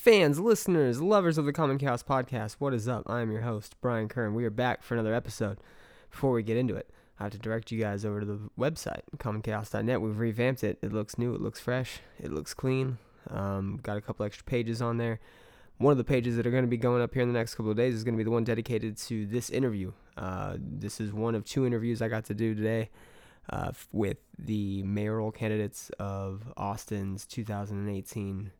fans, listeners, lovers of the Common Chaos podcast, what is up? I am your host, Brian Kern. We are back for another episode. Before we get into it, I have to direct you guys over to the website, commonchaos.net. We've revamped it. It looks new, it looks fresh, it looks clean. Um, got a couple extra pages on there. One of the pages that are going to be going up here in the next couple of days is going to be the one dedicated to this interview. Uh, this is one of two interviews I got to do today uh, with the mayoral candidates of Austin's 2018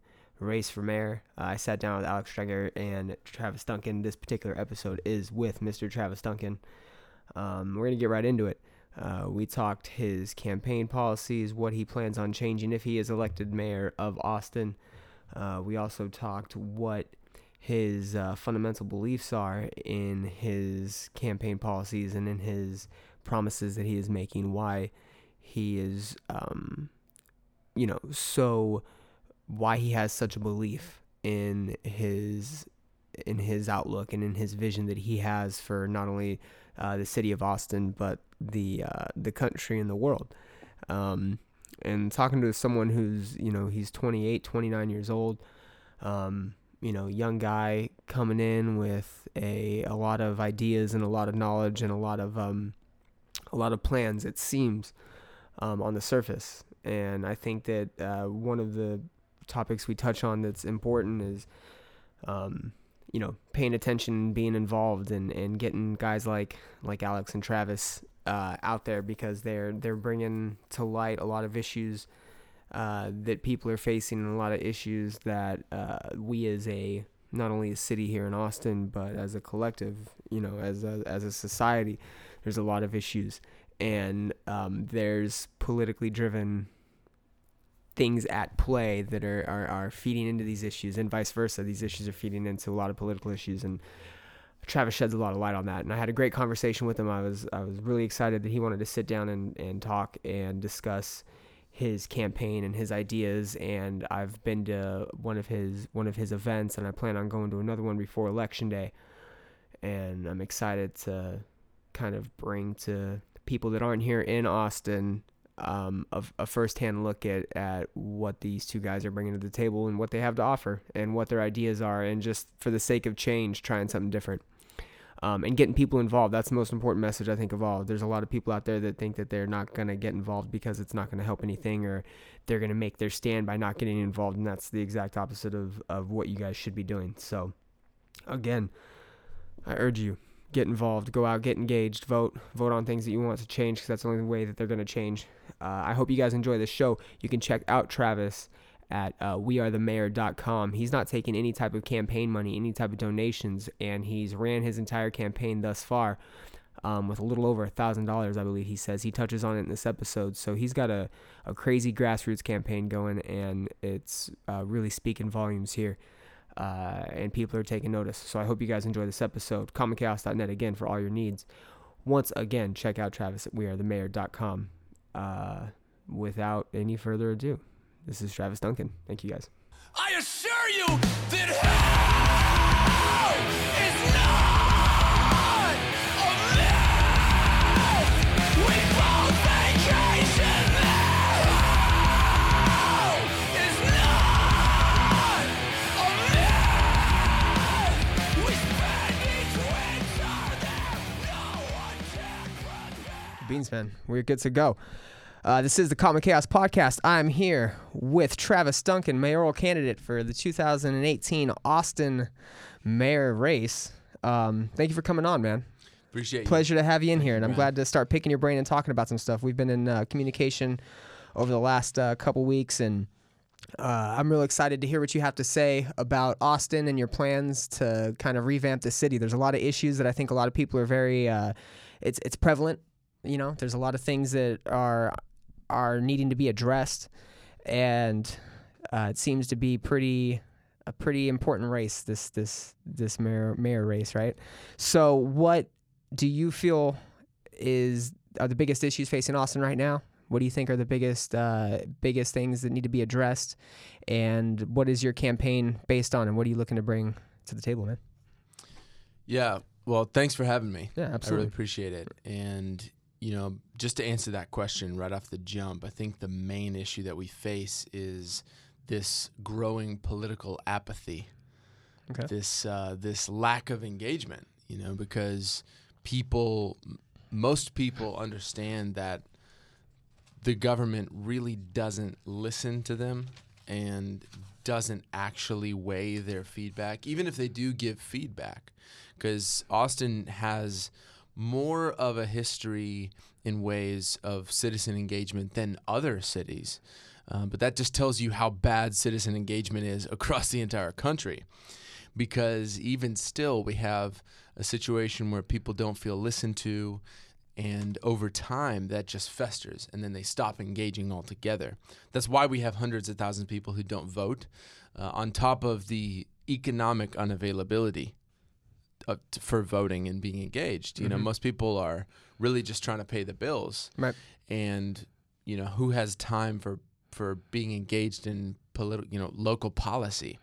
race for mayor. Uh, I sat down with Alex Strenger and Travis Duncan. This particular episode is with Mr. Travis Duncan. Um, we're going to get right into it. Uh, we talked his campaign policies, what he plans on changing if he is elected mayor of Austin. Uh, we also talked what his uh, fundamental beliefs are in his campaign policies and in his promises that he is making, why he is, um, you know, so why he has such a belief in his in his outlook and in his vision that he has for not only uh, the city of Austin but the uh, the country and the world. Um, and talking to someone who's you know he's 28, 29 years old, um, you know, young guy coming in with a a lot of ideas and a lot of knowledge and a lot of um, a lot of plans. It seems um, on the surface, and I think that uh, one of the topics we touch on that's important is, um, you know, paying attention, being involved, and, and getting guys like like Alex and Travis uh, out there because they're they're bringing to light a lot of issues uh, that people are facing, and a lot of issues that uh, we as a not only a city here in Austin, but as a collective, you know, as a, as a society, there's a lot of issues, and um, there's politically driven things at play that are, are, are feeding into these issues and vice versa. These issues are feeding into a lot of political issues and Travis sheds a lot of light on that. And I had a great conversation with him. I was I was really excited that he wanted to sit down and, and talk and discuss his campaign and his ideas and I've been to one of his one of his events and I plan on going to another one before election day. And I'm excited to kind of bring to people that aren't here in Austin um, a, a firsthand look at, at what these two guys are bringing to the table and what they have to offer and what their ideas are, and just for the sake of change, trying something different. Um, and getting people involved. That's the most important message I think of all. There's a lot of people out there that think that they're not going to get involved because it's not going to help anything or they're going to make their stand by not getting involved. And that's the exact opposite of, of what you guys should be doing. So, again, I urge you get involved, go out, get engaged, vote, vote on things that you want to change because that's the only way that they're going to change. Uh, I hope you guys enjoy this show. You can check out Travis at uh, wearethemayor.com. He's not taking any type of campaign money, any type of donations, and he's ran his entire campaign thus far um, with a little over a thousand dollars, I believe he says. He touches on it in this episode, so he's got a, a crazy grassroots campaign going, and it's uh, really speaking volumes here uh, and people are taking notice. So I hope you guys enjoy this episode. CommonChaos.net again for all your needs. Once again, check out Travis at wearethemayor.com. Uh, without any further ado, this is Travis Duncan. Thank you guys. I assure you that Beans man, we're good to go. Uh, this is the Common Chaos Podcast. I'm here with Travis Duncan, mayoral candidate for the 2018 Austin mayor race. Um, thank you for coming on, man. Appreciate you. Pleasure to have you in here, and I'm man. glad to start picking your brain and talking about some stuff. We've been in uh, communication over the last uh, couple weeks, and uh, I'm real excited to hear what you have to say about Austin and your plans to kind of revamp the city. There's a lot of issues that I think a lot of people are very, uh, it's it's prevalent. You know, there's a lot of things that are are needing to be addressed, and uh, it seems to be pretty a pretty important race this this this mayor mayor race, right? So, what do you feel is are the biggest issues facing Austin right now? What do you think are the biggest uh, biggest things that need to be addressed? And what is your campaign based on? And what are you looking to bring to the table, man? Yeah. Well, thanks for having me. Yeah, absolutely. I really appreciate it. And you know, just to answer that question right off the jump, I think the main issue that we face is this growing political apathy, Okay. this uh, this lack of engagement. You know, because people, most people understand that the government really doesn't listen to them and doesn't actually weigh their feedback, even if they do give feedback. Because Austin has more of a history in ways of citizen engagement than other cities. Um, but that just tells you how bad citizen engagement is across the entire country. Because even still, we have a situation where people don't feel listened to, and over time that just festers and then they stop engaging altogether that's why we have hundreds of thousands of people who don't vote uh, on top of the economic unavailability of, for voting and being engaged you know Mhm. most people are really just trying to pay the bills Right. and you know who has time for for being engaged in political you know local policy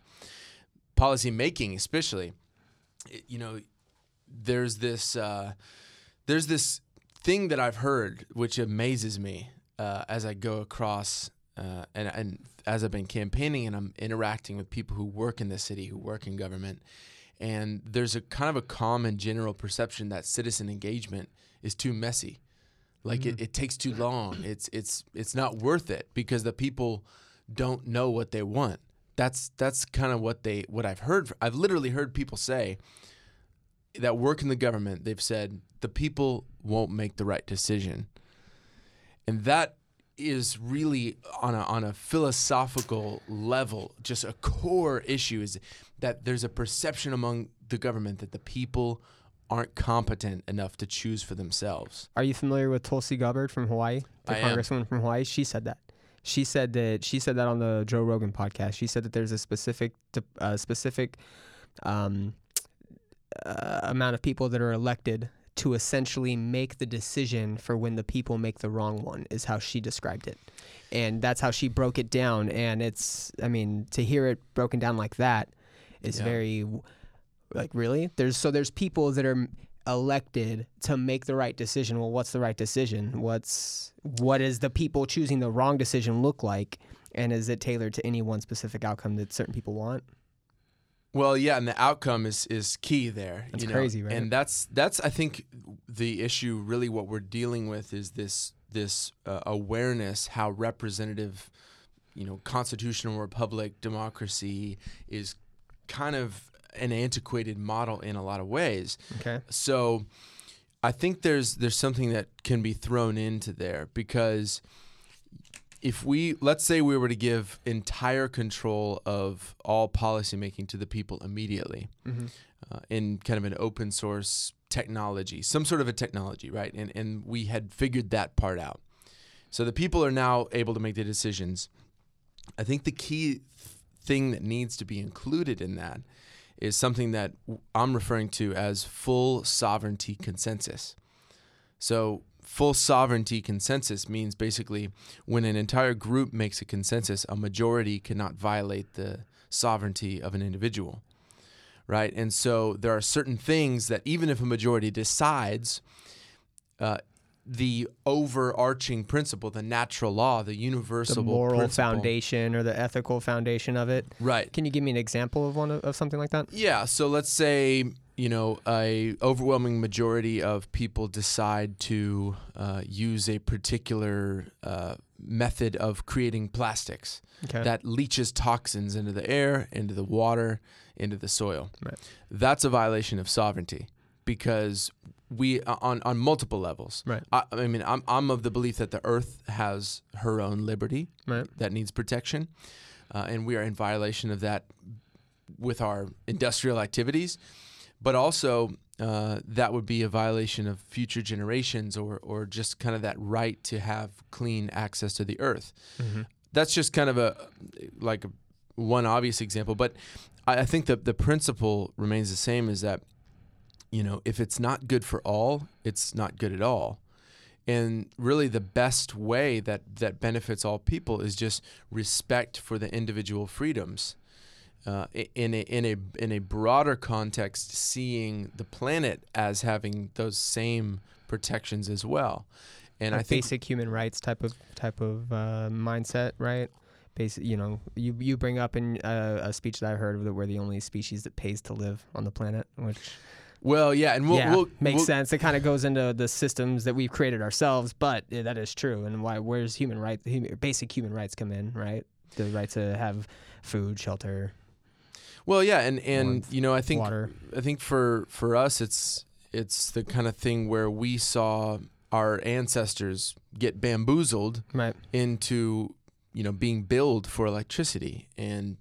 policy making especially It- you know there's this uh, there's this thing that I've heard which amazes me uh, as I go across uh, and, and as I've been campaigning and I'm interacting with people who work in the city, who work in government, and there's a kind of a common general perception that citizen engagement is too messy, like it, mm. it takes too long. It's it's it's not worth it because the people don't know what they want. That's that's kind of what they what I've heard. I've literally heard people say that work in the government, they've said the people won't make the right decision. And that is really on a, on a philosophical level, just a core issue is that there's a perception among the government that the people aren't competent enough to choose for themselves. Are you familiar with Tulsi Gabbard from Hawaii, the I am. congresswoman from Hawaii? She said that. She said that she said that on the Joe Rogan podcast. She said that there's a specific uh, specific um, uh, amount of people that are elected to essentially make the decision for when the people make the wrong one is how she described it. And that's how she broke it down. And it's I mean to hear it broken down like that is Yeah. very like really? There's so there's people that are elected to make the right decision. Well what's the right decision? What's what is the people choosing the wrong decision look like? And is it tailored to any one specific outcome that certain people want Well, yeah, and the outcome is is key there. That's you know? crazy, right? And that's that's I think the issue. Really, what we're dealing with is this this uh, awareness how representative, you know, constitutional republic democracy is kind of an antiquated model in a lot of ways. okay So I think there's there's something that can be thrown into there because if we let's say we were to give entire control of all policymaking to the people immediately mm-hmm. uh, in kind of an open source technology, some sort of a technology, right? And and we had figured that part out. So the people are now able to make the decisions. I think the key th- thing that needs to be included in that is something that i'm referring to as full sovereignty consensus. So full sovereignty consensus means basically when an entire group makes a consensus, a majority cannot violate the sovereignty of an individual right? And so there are certain things that even if a majority decides, uh, the overarching principle, the natural law, the the universal moral principle- foundation or the ethical foundation of it right? can you give me an example of one of, of something like that Yeah. So let's say you know a overwhelming majority of people decide to uh, use a particular uh, method of creating plastics okay that leaches toxins into the air, into the water, into the soil. Right. That's a violation of sovereignty because we on on multiple levels. Right. I, I mean, I'm I'm of the belief that the Earth has her own liberty right that needs protection, uh, and we are in violation of that with our industrial activities, but also. Uh, that would be a violation of future generations, or, or just kind of that right to have clean access to the earth mm-hmm. that's just kind of a like one obvious example but I, I think that the principle remains the same is that you know if it's not good for all it's not good at all and really the best way that that benefits all people is just respect for the individual freedoms uh, in a in a in a broader context, seeing the planet as having those same protections as well, and Like I think basic human rights type of type of uh, mindset right Basic, you know, you you bring up in uh, a speech that I heard that we're the only species that pays to live on the planet, which Well, yeah, and we'll, yeah we'll makes we'll- sense. It kind of goes into the systems that we've created ourselves, but yeah, that is true. And why? Where's human right? Human, basic human rights come in, right? The right to have food, shelter, Well, yeah, and and warmth, you know, I think water. I think for for us, it's it's the kind of thing where we saw our ancestors get bamboozled Right. into you know being billed for electricity and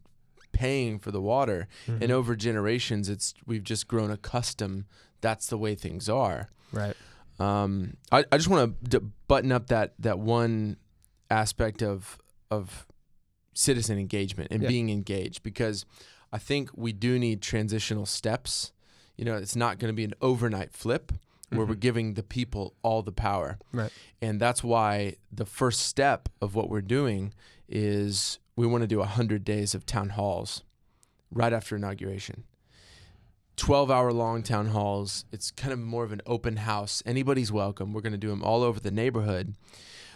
paying for the water, Mm-hmm. and over generations, it's we've just grown accustomed. That's the way things are. Right. Um, I, I just want to d- button up that that one aspect of of citizen engagement and Yeah. being engaged because I think we do need transitional steps. You know, it's not going to be an overnight flip where we're Mhm. giving the people all the power. Right. And that's why the first step of what we're doing is we want to do 100 days of town halls right after inauguration. 12 hour long town halls. It's kind of more of an open house. Anybody's welcome. We're going to do them all over the neighborhood,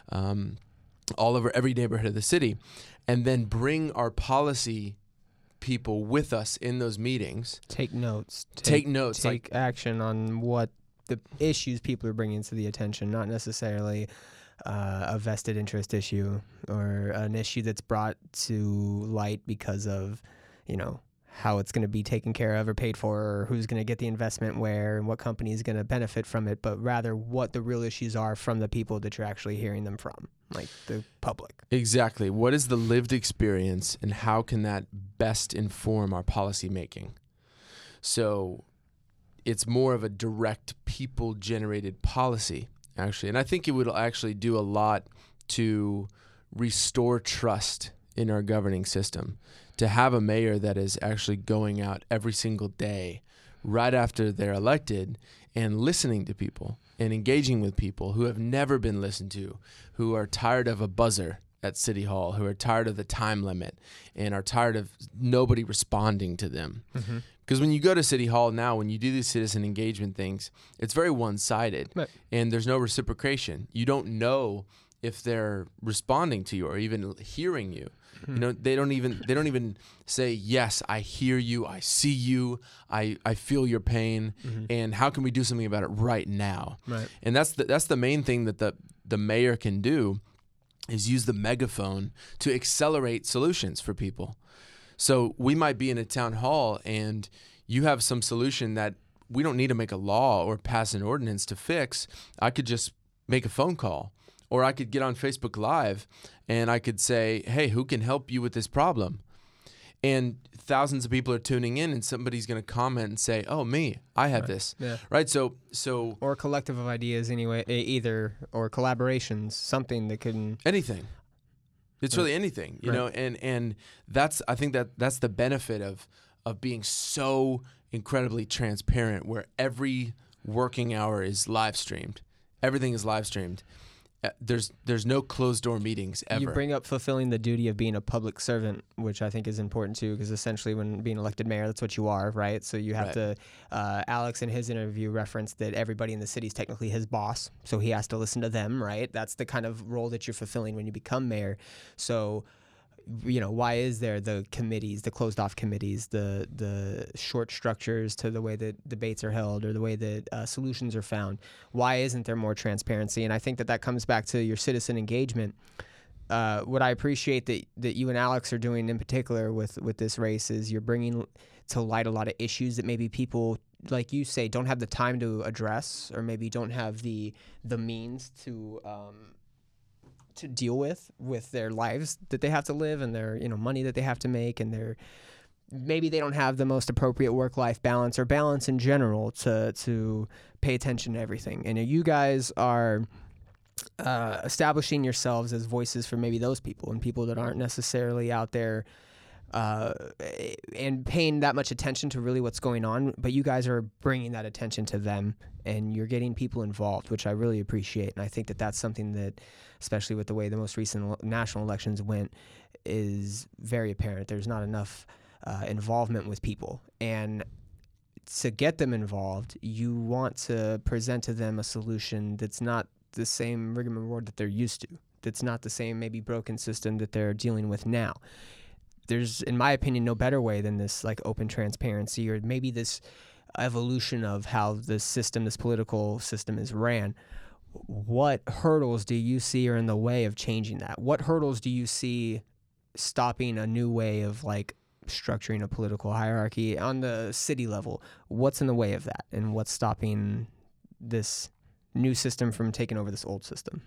um, all over every neighborhood of the city, and then bring our policy people with us in those meetings. Take notes. Take, notes. take like, action on what the issues people are bringing to the attention, not necessarily uh, a vested interest issue or an issue that's brought to light because of, you know, how it's going to be taken care of or paid for, or who's going to get the investment where, and what company is going to benefit from it, but rather what the real issues are from the people that you're actually hearing them from, like the public. Exactly. What is the lived experience and how can that best inform our policy making? So it's more of a direct people generated policy, actually. And I think it would actually do a lot to restore trust in our governing system. To have a mayor that is actually going out every single day right after they're elected and listening to people and engaging with people who have never been listened to, who are tired of a buzzer at City Hall, who are tired of the time limit and are tired of nobody responding to them. Mm-hmm. Because when you go to City Hall now, when you do these citizen engagement things, it's very one sided Right. and there's no reciprocation. You don't know if they're responding to you or even hearing you. You know, they don't even they don't even say, Yes, I hear you, I see you, I, I feel your pain, mm-hmm. and how can we do something about it right now? Right. And that's the that's the main thing that the the mayor can do is use the megaphone to accelerate solutions for people. So we might be in a town hall and you have some solution that we don't need to make a law or pass an ordinance to fix. I could just make a phone call or I could get on Facebook Live and I could say, "Hey, who can help you with this problem?" And thousands of people are tuning in and somebody's going to comment and say, "Oh, me, I have this." Yeah. Right? So so Or a collective of ideas, anyway, either, or collaborations, something that can. anything it's Right. really anything you Right. know and and that's i think that that's the benefit of of being so incredibly transparent where every working hour is live streamed everything is live streamed there's there's no closed door meetings ever You bring up fulfilling the duty of being a public servant, which I think is important too, because essentially, when being elected mayor, that's what you are, right? So you have Right. to. Uh, Alex in his interview referenced that everybody in the city is technically his boss, so he has to listen to them, right? That's the kind of role that you're fulfilling when you become mayor. So. You know why is there the committees, the closed off committees, the the short structures to the way that debates are held or the way that uh, solutions are found? Why isn't there more transparency? And I think that that comes back to your citizen engagement uh, what I appreciate that that you and Alex are doing in particular with with this race is you're bringing to light a lot of issues that maybe people like you say don't have the time to address or maybe don't have the the means to um, to deal with with their lives that they have to live and their you know money that they have to make and their maybe they don't have the most appropriate work life balance or balance in general to to pay attention to everything. And you guys are uh, establishing yourselves as voices for maybe those people and people that aren't necessarily out there uh, and paying that much attention to really what's going on. But you guys are bringing that attention to them and you're getting people involved, which I really appreciate. And I think that that's something that, especially with the way the most recent national elections went, is very apparent. There's not enough uh, involvement with people. And to get them involved, you want to present to them a solution that's not the same rigmarole that they're used to. that's not the same maybe broken system that they're dealing with now. There's, in my opinion, no better way than this like open transparency or maybe this evolution of how the system, this political system, is ran. What hurdles do you see are in the way of changing that? What hurdles do you see stopping a new way of like structuring a political hierarchy on the city level? What's in the way of that, and what's stopping this new system from taking over this old system?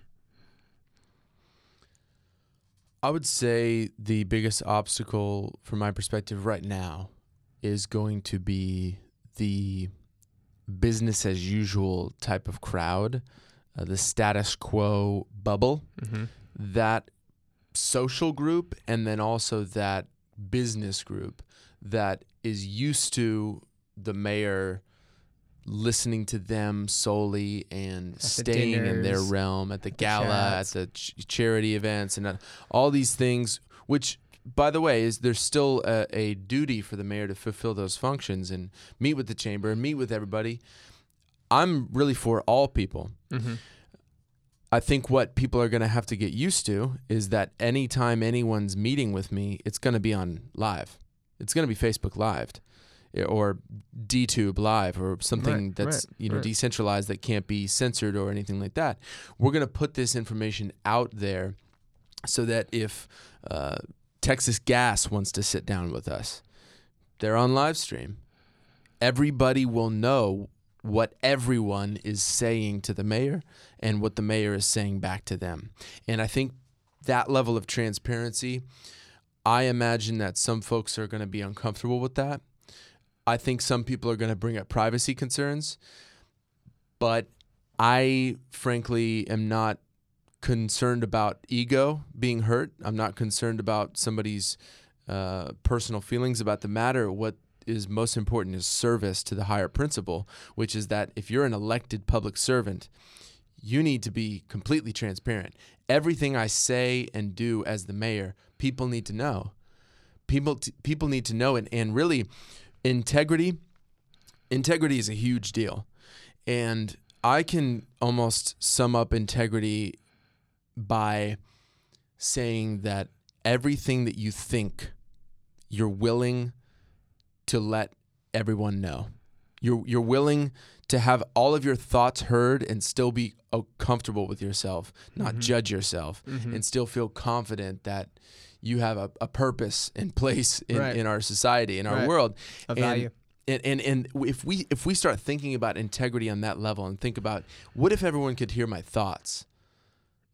I would say the biggest obstacle from my perspective right now is going to be the business as usual type of crowd, uh, the status quo bubble, Mm-hmm. that social group, and then also that business group that is used to the mayor listening to them solely and the staying in their realm at the the gala at the ch- charity events and uh, all these things which by the way is there's still a, a duty for the mayor to fulfill those functions and meet with the chamber and meet with everybody i'm really for all people Mm-hmm. I think what people are going to have to get used to is that anytime anyone's meeting with me, it's going to be on live. It's going to be Facebook Live eh, or DTube Live or something Right, that's right, you know right. decentralized that can't be censored or anything like that. We're going to put this information out there so that if uh, Texas Gas wants to sit down with us, they're on live stream. Everybody will know what everyone is saying to the mayor and what the mayor is saying back to them. And I think that level of transparency, I imagine that some folks are going to be uncomfortable with that. I think some people are going to bring up privacy concerns, but I frankly am not concerned about ego being hurt. I'm not concerned about somebody's uh, personal feelings about the matter. What is most important is service to the higher principle, which is that if you're an elected public servant, you need to be completely transparent. Everything I say and do as the mayor, people need to know. People t- people need to know it. and really integrity integrity is a huge deal. And I can almost sum up integrity by saying that everything that you think you're willing to let everyone know. You're you're willing to have all of your thoughts heard and still be uh, comfortable with yourself, not Mhm. judge yourself, Mhm. and still feel confident that you have a, a purpose and place in, Right. in our society, in our Right. world. Of And- value. And, and and if we if we start thinking about integrity on that level and think about what if everyone could hear my thoughts?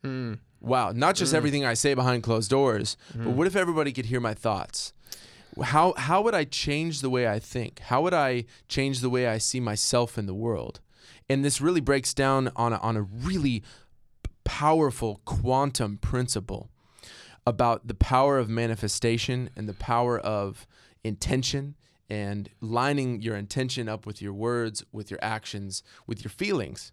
Mm. Wow, not just Mm. everything I say behind closed doors, but Mhm. what if everybody could hear my thoughts? How how would I change the way I think? How would I change the way I see myself in the world? And this really breaks down on a, on a really powerful quantum principle about the power of manifestation and the power of intention and lining your intention up with your words, with your actions, with your feelings.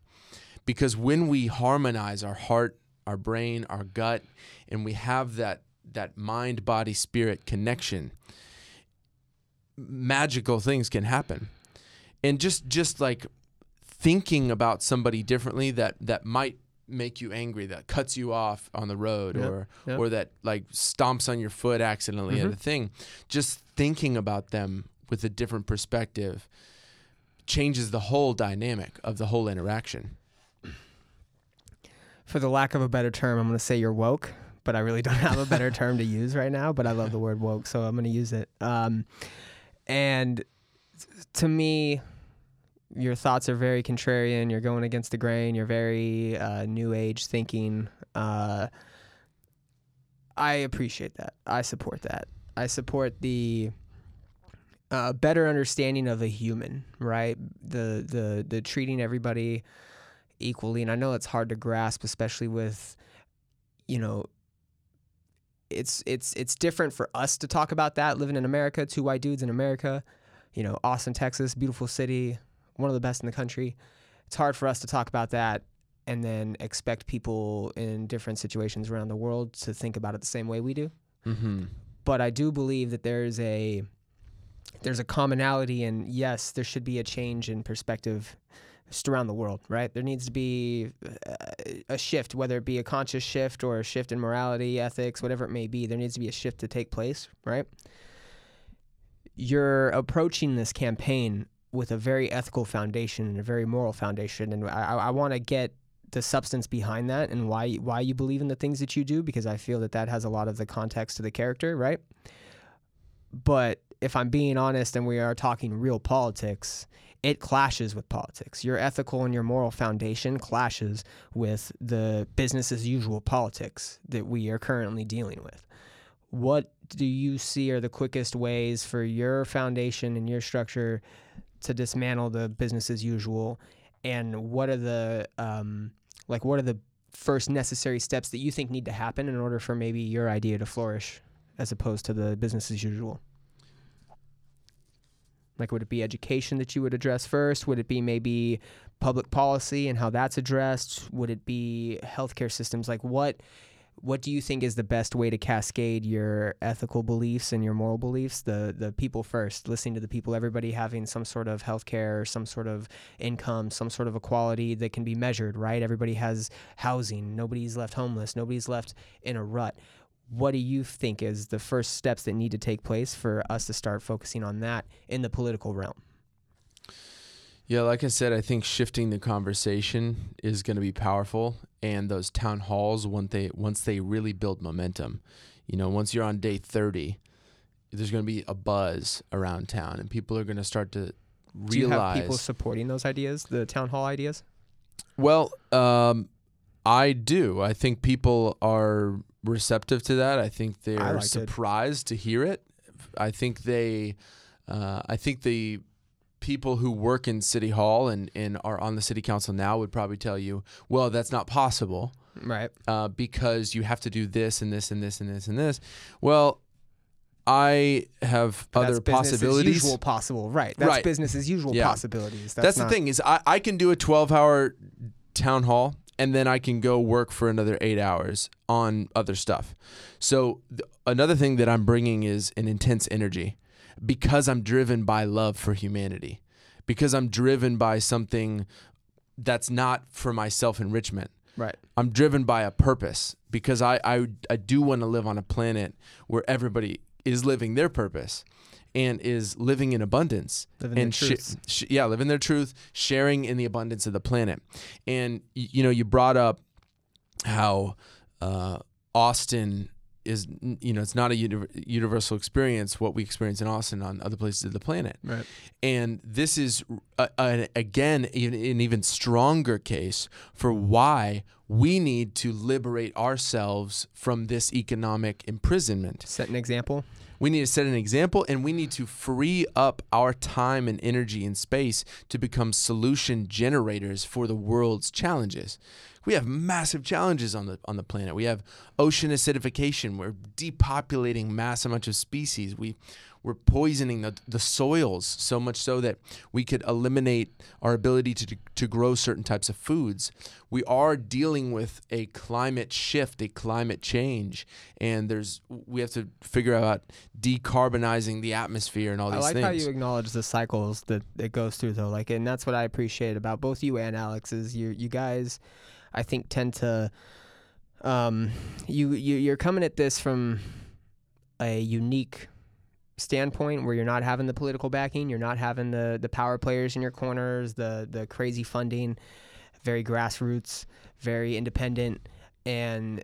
Because when we harmonize our heart, our brain, our gut, and we have that that mind body spirit connection, magical things can happen. And just just like thinking about somebody differently that that might make you angry, that cuts you off on the road Yep, or yep. or that like stomps on your foot accidentally at Mhm. a thing. Just thinking about them with a different perspective changes the whole dynamic of the whole interaction. For the lack of a better term, I'm going to say you're woke, but I really don't have a better term to use right now. But I love the word woke, so I'm going to use it. Um, and to me, your thoughts are very contrarian. You're going against the grain. You're very uh, new age thinking. Uh, I appreciate that. I support that. I support the uh, better understanding of a human, right? The the the treating everybody equally, and I know it's hard to grasp, especially with, you know, it's it's it's different for us to talk about that living in America, two white dudes in America, you know, Austin, Texas, beautiful city, one of the best in the country. It's hard for us to talk about that and then expect people in different situations around the world to think about it the same way we do. Mm-hmm. But I do believe that there's a there's a commonality and yes, there should be a change in perspective just around the world, right? There needs to be uh, a shift, whether it be a conscious shift or a shift in morality, ethics, whatever it may be. There needs to be a shift to take place, right? You're approaching this campaign with a very ethical foundation and a very moral foundation, and I, I want to get the substance behind that and why why you believe in the things that you do because I feel that that has a lot of the context to the character, right? But if I'm being honest and we are talking real politics, it clashes with politics. Your ethical and your moral foundation clashes with the business as usual politics that we are currently dealing with. What do you see are the quickest ways for your foundation and your structure to dismantle the business as usual? And what are the um, like what are the first necessary steps that you think need to happen in order for maybe your idea to flourish as opposed to the business as usual? Like, would it be education that you would address first? Would it be maybe public policy and how that's addressed? Would it be healthcare systems? Like, what what do you think is the best way to cascade your ethical beliefs and your moral beliefs? The the people first, listening to the people, everybody having some sort of healthcare, some sort of income, some sort of equality that can be measured, right? Everybody has housing. Nobody's left homeless. Nobody's left in a rut what do you think is the first steps that need to take place for us to start focusing on that in the political realm? Yeah, like I said, I think shifting the conversation is going to be powerful, and those town halls once they once they really build momentum, you know, once you're on day thirty, there's going to be a buzz around town, and people are going to start to realize. Do you have people supporting those ideas, the town hall ideas? Well, um, I do. I think people are receptive to that. I think they're liked it. surprised to hear it. I think they, uh, I think the people who work in city hall and, and are on the city council now would probably tell you, well, that's not possible Right. uh, because you have to do this and this and this and this and this. Well, I have But other that's possibilities. As usual possible. Right. That's Right. business as usual Yeah. possibilities. That's, That's, not, the thing is I, I can do a 12 hour town hall and then I can go work for another eight hours on other stuff. So th- another thing that I'm bringing is an intense energy because I'm driven by love for humanity, because I'm driven by something that's not for my self enrichment. Right. I'm driven by a purpose because I, I, I do want to live on a planet where everybody is living their purpose and is living in abundance Living their and truths. sh- yeah, living their truth, sharing in the abundance of the planet. And y- you know, you brought up how uh, Austin is, you know, it's not a uni- universal experience what we experience in Austin on other places of the planet. Right. And this is, uh, uh, again, an even stronger case for why we need to liberate ourselves from this economic imprisonment. Set an example. We need to set an example and we need to free up our time and energy and space to become solution generators for the world's challenges. We have massive challenges on the on the planet. We have ocean acidification. We're depopulating mass amounts of species. We we're poisoning the, the soils so much so that we could eliminate our ability to, to grow certain types of foods. We are dealing with a climate shift, a climate change, and there's we have to figure out decarbonizing the atmosphere and all oh, these things. I like things. how you acknowledge the cycles that it goes through though. Like and that's what I appreciate about both you and Alex is you you guys I think tend to um you, you you're coming at this from a unique standpoint where you're not having the political backing, you're not having the the power players in your corners, the the crazy funding, very grassroots, very independent and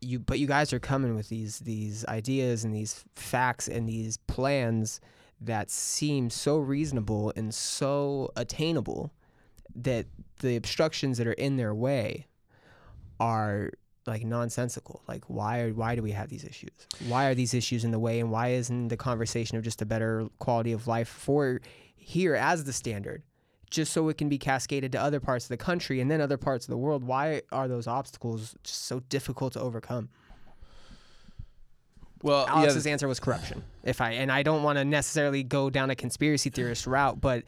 you but you guys are coming with these these ideas and these facts and these plans that seem so reasonable and so attainable that the obstructions that are in their way are like nonsensical. Like why are, why do we have these issues? Why are these issues in the way and why isn't the conversation of just a better quality of life for here as the standard? Just so it can be cascaded to other parts of the country and then other parts of the world. Why are those obstacles just so difficult to overcome? well, yeah, Alex's answer was corruption. If I and I don't want to necessarily go down a conspiracy theorist route, but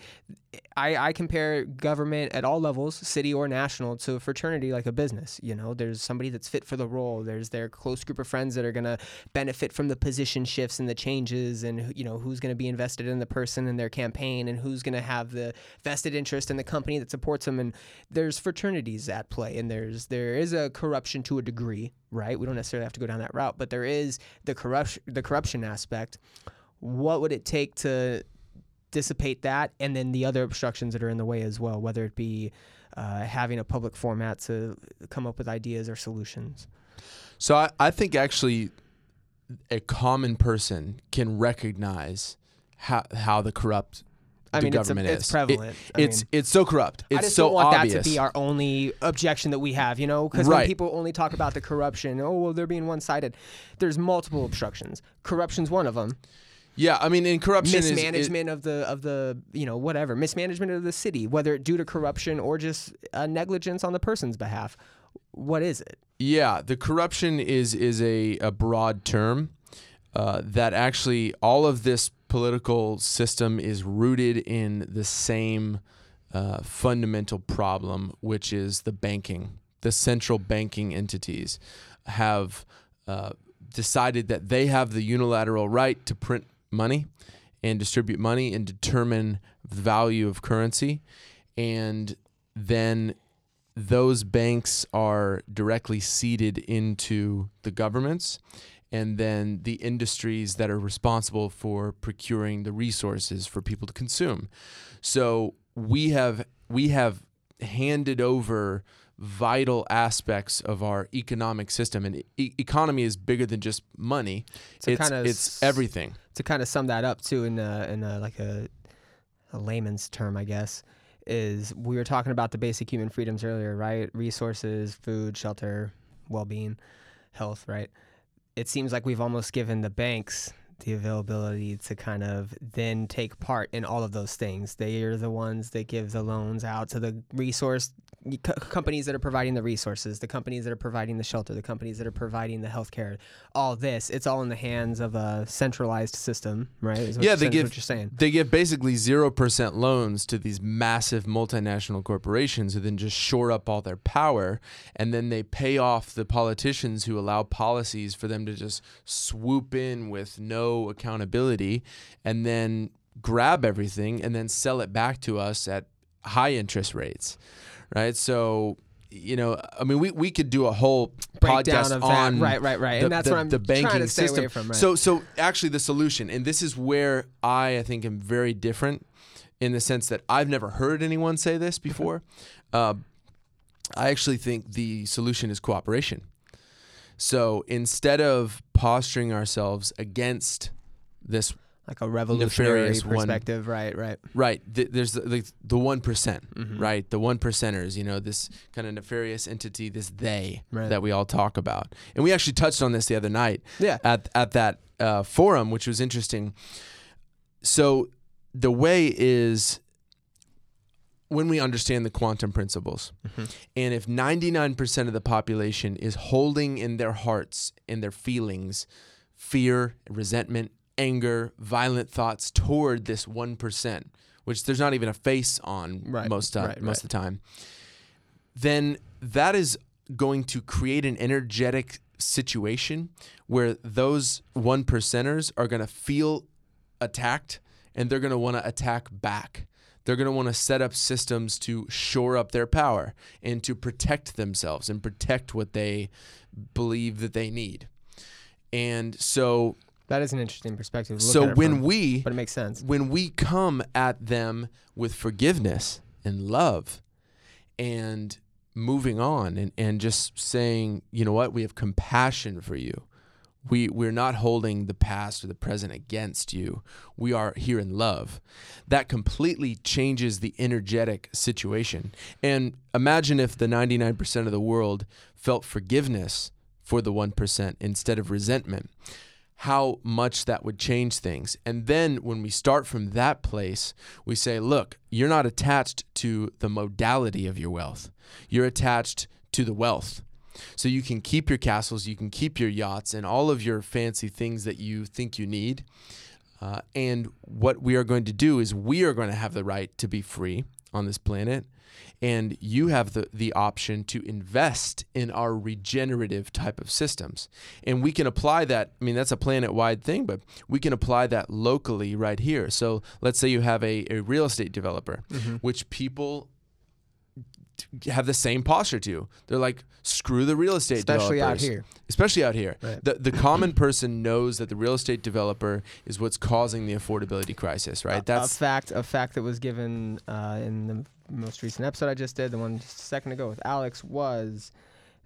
I, I compare government at all levels, city or national, to a fraternity like a business. You know, there's somebody that's fit for the role. There's their close group of friends that are gonna benefit from the position shifts and the changes, and you know who's gonna be invested in the person and their campaign, and who's gonna have the vested interest in the company that supports them. And there's fraternities at play, and there's there is a corruption to a degree, right? We don't necessarily have to go down that route, but there is the corruption the corruption aspect. What would it take to dissipate that and then the other obstructions that are in the way as well, whether it be uh, having a public format to come up with ideas or solutions. So I, I think actually a common person can recognize how how the corrupt I mean, it's, a, government it's is. It- prevalent. It's mean, it's so corrupt. It's I just so don't want obvious. that to be our only objection that we have, you know, because when people only talk about the corruption, oh well, they're being one-sided. There's multiple obstructions. Corruption's one of them. yeah, I mean, in corruption is- is Mismanagement of the of the you know whatever mismanagement of the city, whether it due to corruption or just uh, negligence on the person's behalf. What is it? Yeah, the corruption is is a, a broad term uh, that actually all of this political system is rooted in the same uh, fundamental problem, which is the banking. The central banking entities have uh, decided that they have the unilateral right to print money and distribute money and determine the value of currency, and then those banks are directly seeded into the governments and then the industries that are responsible for procuring the resources for people to consume. So we have we have handed over vital aspects of our economic system and e- economy is bigger than just money. To it's kinda it's everything. to kind of sum that up too in a, in a, like a, a layman's term, I guess, is we were talking about the basic human freedoms earlier, right? Resources, food, shelter, well-being, health, right? It seems like we've almost given the banks the availability to kind of then take part in all of those things. They are the ones that give the loans out to the resource co- companies that are providing the resources, the companies that are providing the shelter, the companies that are providing the healthcare. All this, it's all in the hands of a centralized system, right? Is what Yeah, they give what you're saying. they give basically zero percent loans to these massive multinational corporations who then just shore up all their power, and then they pay off the politicians who allow policies for them to just swoop in with no accountability, and then grab everything and then sell it back to us at high interest rates, right? So. You know, I mean, we, we could do a whole Breakdown podcast of that. on Right, right, right. the, And that's the- what I'm the banking trying to stay system. away from, right. So so actually the solution, and this is where I I think am very different in the sense that I've never heard anyone say this before. uh, I actually think the solution is cooperation. So instead of posturing ourselves against this like a revolutionary nefarious one- perspective, right, right. Right. Th- there's the, the, the 1%, Mm-hmm. right? The one percenters, you know, this kind of nefarious entity, this they Right. that we all talk about. And we actually touched on this the other night Yeah. at, at that uh, forum, which was interesting. So the way is when we understand the quantum principles, and if 99% of the population is holding in their hearts and their feelings fear, resentment, anger, violent thoughts toward this 1%, which there's not even a face on Right, most, time, right, most right. of the time, then that is going to create an energetic situation where those one percenters are going to feel attacked and they're going to want to attack back. They're going to want to set up systems to shore up their power and to protect themselves and protect what they believe that they need. And so That is an interesting perspective. look so when from, we but it makes sense. when we come at them with forgiveness and love and moving on and, and just saying, you know what, we have compassion for you. We we're not holding the past or the present against you. We are here in love. That completely changes the energetic situation. And imagine if the 99% of the world felt forgiveness for the 1% instead of resentment how much that would change things. And then when we start from that place, we say, look, you're not attached to the modality of your wealth, you're attached to the wealth. So you can keep your castles, you can keep your yachts, and all of your fancy things that you think you need. Uh, and what we are going to do is we are going to have the right to be free on this planet. And you have the, the option to invest in our regenerative type of systems. And we can apply that. I mean, that's a planet wide thing, but we can apply that locally right here. So let's say you have a, a real estate developer, mm-hmm. which people have the same posture to. They're like, screw the real estate Especially out here. Especially out here. Right. The, the common person knows that the real estate developer is what's causing the affordability crisis, right? A- a That's fact. A fact that was given uh, in the most recent episode I just did, the one just a second ago with Alex, was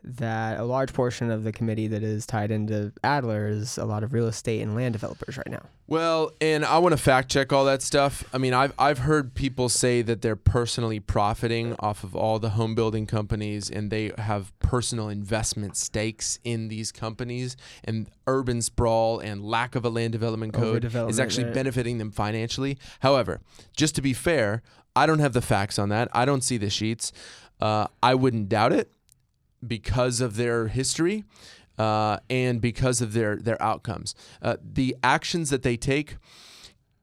that a large portion of the committee that is tied into Adler is a lot of real estate and land developers right now. Well, and I want to fact check all that stuff. I mean, I've I've heard people say that they're personally profiting off of all the home building companies and they have personal investment stakes in these companies and urban sprawl and lack of a land development code is actually right. benefiting them financially. However, just to be fair, I don't have the facts on that. I don't see the sheets. Uh, I wouldn't doubt it because of their history uh, and because of their their outcomes. Uh, the actions that they take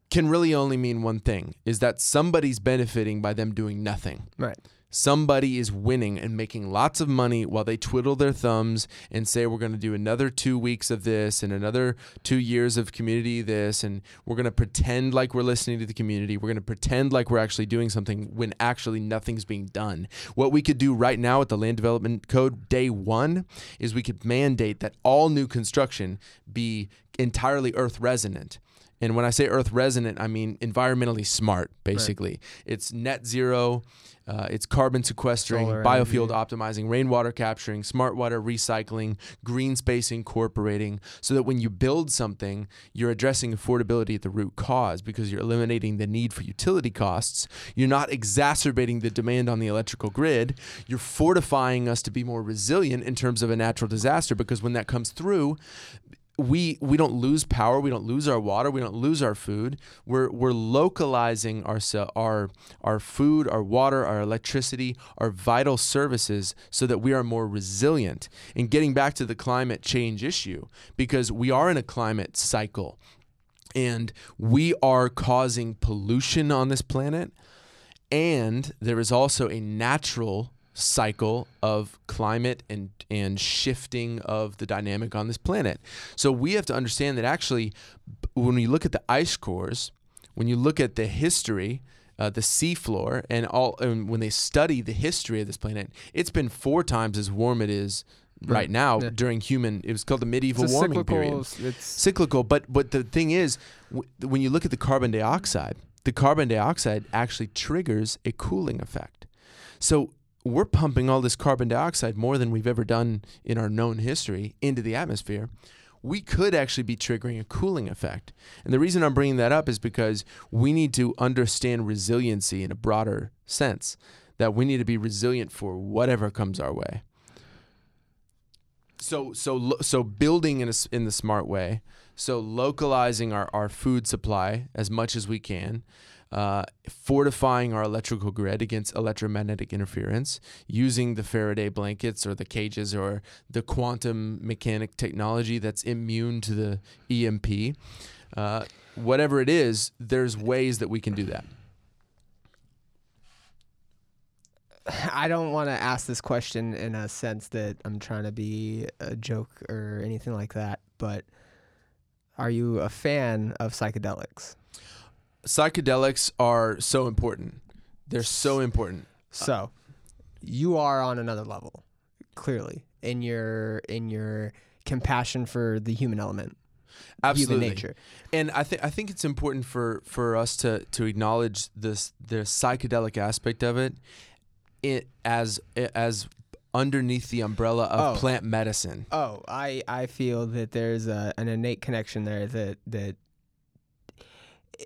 can really only mean one thing: is that somebody's benefiting by them doing nothing. Right. Somebody is winning and making lots of money while they twiddle their thumbs and say, We're going to do another two weeks of this and another two years of community this, and we're going to pretend like we're listening to the community. We're going to pretend like we're actually doing something when actually nothing's being done. What we could do right now with the Land Development Code, day one, is we could mandate that all new construction be entirely earth resonant. And when I say earth resonant, I mean environmentally smart, basically. It's net zero, uh, it's carbon sequestering, Solar biofield energy. optimizing, rainwater capturing, smart water recycling, green space incorporating, so that when you build something, you're addressing affordability at the root cause because you're eliminating the need for utility costs. You're not exacerbating the demand on the electrical grid. You're fortifying us to be more resilient in terms of a natural disaster because when that comes through, we we don't lose power, we don't lose our water, we don't lose our food. We're we're localizing our our our food, our water, our electricity, our vital services so that we are more resilient. And getting back to the climate change issue because we are in a climate cycle and we are causing pollution on this planet and there is also a natural cycle of climate and and shifting of the dynamic on this planet. So we have to understand that actually when we look at the ice cores, when you look at the history, uh, the seafloor, and all, and when they study the history of this planet, it's been four times as warm it is right, now Yeah. during human. It was called the medieval warming period It's cyclical. But but the thing is, w- when you look at the carbon dioxide, the carbon dioxide actually triggers a cooling effect. So we're pumping all this carbon dioxide more than we've ever done in our known history into the atmosphere. We could actually be triggering a cooling effect. And the reason I'm bringing that up is because we need to understand resiliency in a broader sense, that we need to be resilient for whatever comes our way. So so so building in a, in the smart way. So localizing our, our food supply as much as we can, uh, fortifying our electrical grid against electromagnetic interference, using the Faraday blankets or the cages or the quantum mechanic technology that's immune to the EMP. Uh, whatever it is, there's ways that we can do that. I don't want to ask this question in a sense that I'm trying to be a joke or anything like that, but are you a fan of psychedelics? Psychedelics are so important. They're so important. So, you are on another level, clearly, in your in your compassion for the human element, Absolutely. human nature. and I think I think it's important for for us to to acknowledge this the psychedelic aspect of it, it as as underneath the umbrella of Oh. plant medicine. Oh, I I feel that there's a, an innate connection there that that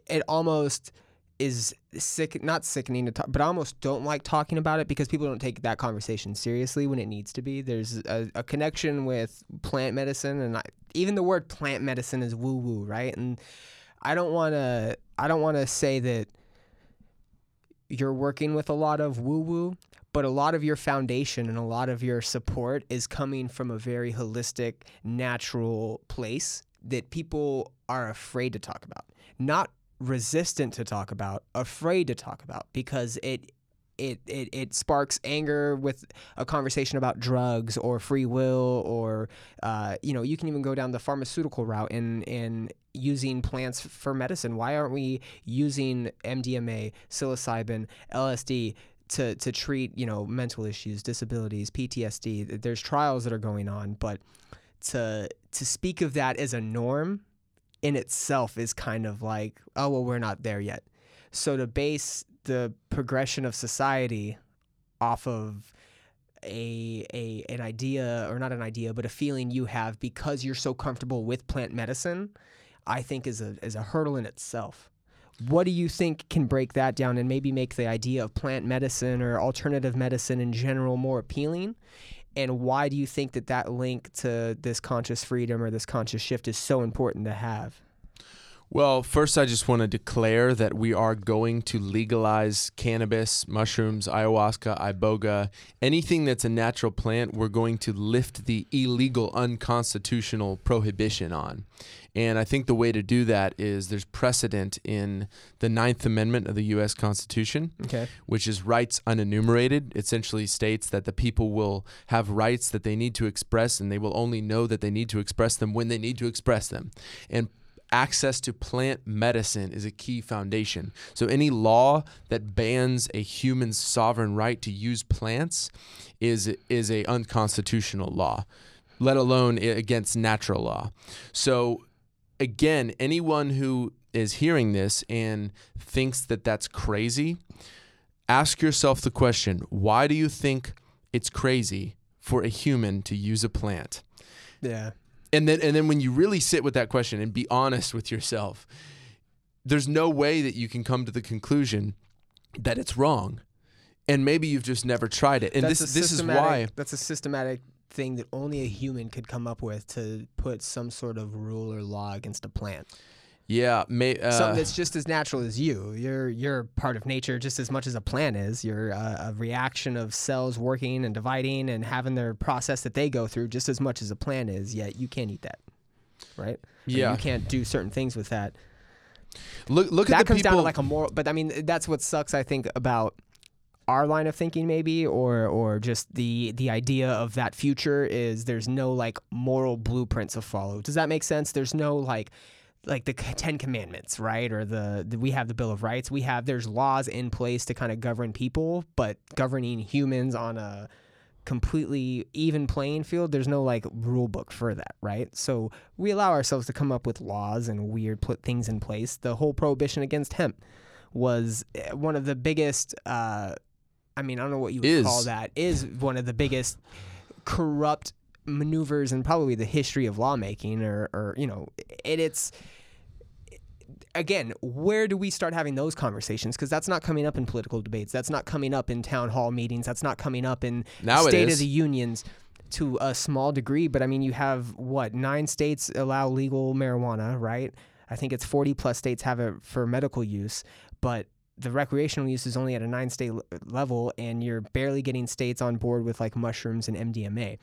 it almost is sick not sickening to talk but I almost don't like talking about it because people don't take that conversation seriously when it needs to be there's a, a connection with plant medicine and I, even the word plant medicine is woo woo right and I don't want to I don't want to say that you're working with a lot of woo woo but a lot of your foundation and a lot of your support is coming from a very holistic, natural place that people are afraid to talk about. not resistant to talk about, afraid to talk about because it it, it, it sparks anger with a conversation about drugs or free will or uh, you know you can even go down the pharmaceutical route in and using plants for medicine. Why aren't we using MDMA psilocybin LSD to, to treat you know mental issues disabilities PTSD there's trials that are going on but to to speak of that as a norm in itself is kind of like oh well we're not there yet. So to base the progression of society off of a, a an idea or not an idea but a feeling you have because you're so comfortable with plant medicine i think is a is a hurdle in itself. What do you think can break that down and maybe make the idea of plant medicine or alternative medicine in general more appealing and why do you think that that link to this conscious freedom or this conscious shift is so important to have Well, first, I just want to declare that we are going to legalize cannabis, mushrooms, ayahuasca, iboga, anything that's a natural plant. We're going to lift the illegal, unconstitutional prohibition on. And I think the way to do that is there's precedent in the Ninth Amendment of the U.S. Constitution okay which is rights unenumerated, essentially states that the people will have rights that they need to express and they will only know that they need to express them when they need to express them. And access to plant medicine is a key foundation. So any law that bans a human's sovereign right to use plants is is a unconstitutional law, let alone against natural law. So again, anyone who is hearing this and thinks that that's crazy, ask yourself the question why do you think it's crazy for a human to use a plant yeah and then and then when you really sit with that question and be honest with yourself there's no way that you can come to the conclusion that it's wrong and maybe you've just never tried it and That's this this is why that's a systematic thing that only a human could come up with to put some sort of rule or law against a plant. Yeah may, uh, Something that's just as natural as you. You're you're part of nature just as much as a plant is. You're a, a reaction of cells working and dividing and having their process that they go through just as much as a plant is. Yet you can't eat that, right? Or Yeah. you can't do certain things with that. look look that at the comes people down to like a moral but i mean that's what sucks i think about our line of thinking maybe or or just the the idea of that future is there's no like moral blueprint to follow does that make sense there's no like like the 10 commandments right? Or the, the we have the bill of rights. We have there's laws in place to kind of govern people but governing humans on a completely even playing field there's no like rule book for that right? So we allow ourselves to come up with laws and weird put things in place. The whole prohibition against hemp was eh, one of the biggest uh i mean i don't know what you would Is. call that is one of the biggest corrupt maneuvers and probably the history of lawmaking or or you know it, it's again, where do we start having those conversations? Because that's not coming up in political debates. That's not coming up in town hall meetings. That's not coming up in Now State of the Unions to a small degree. But I mean, you have what nine states allow legal marijuana, right? I think it's 40 plus states have it for medical use, but the recreational use is only at a nine state l- level, and you're barely getting states on board with like mushrooms and MDMA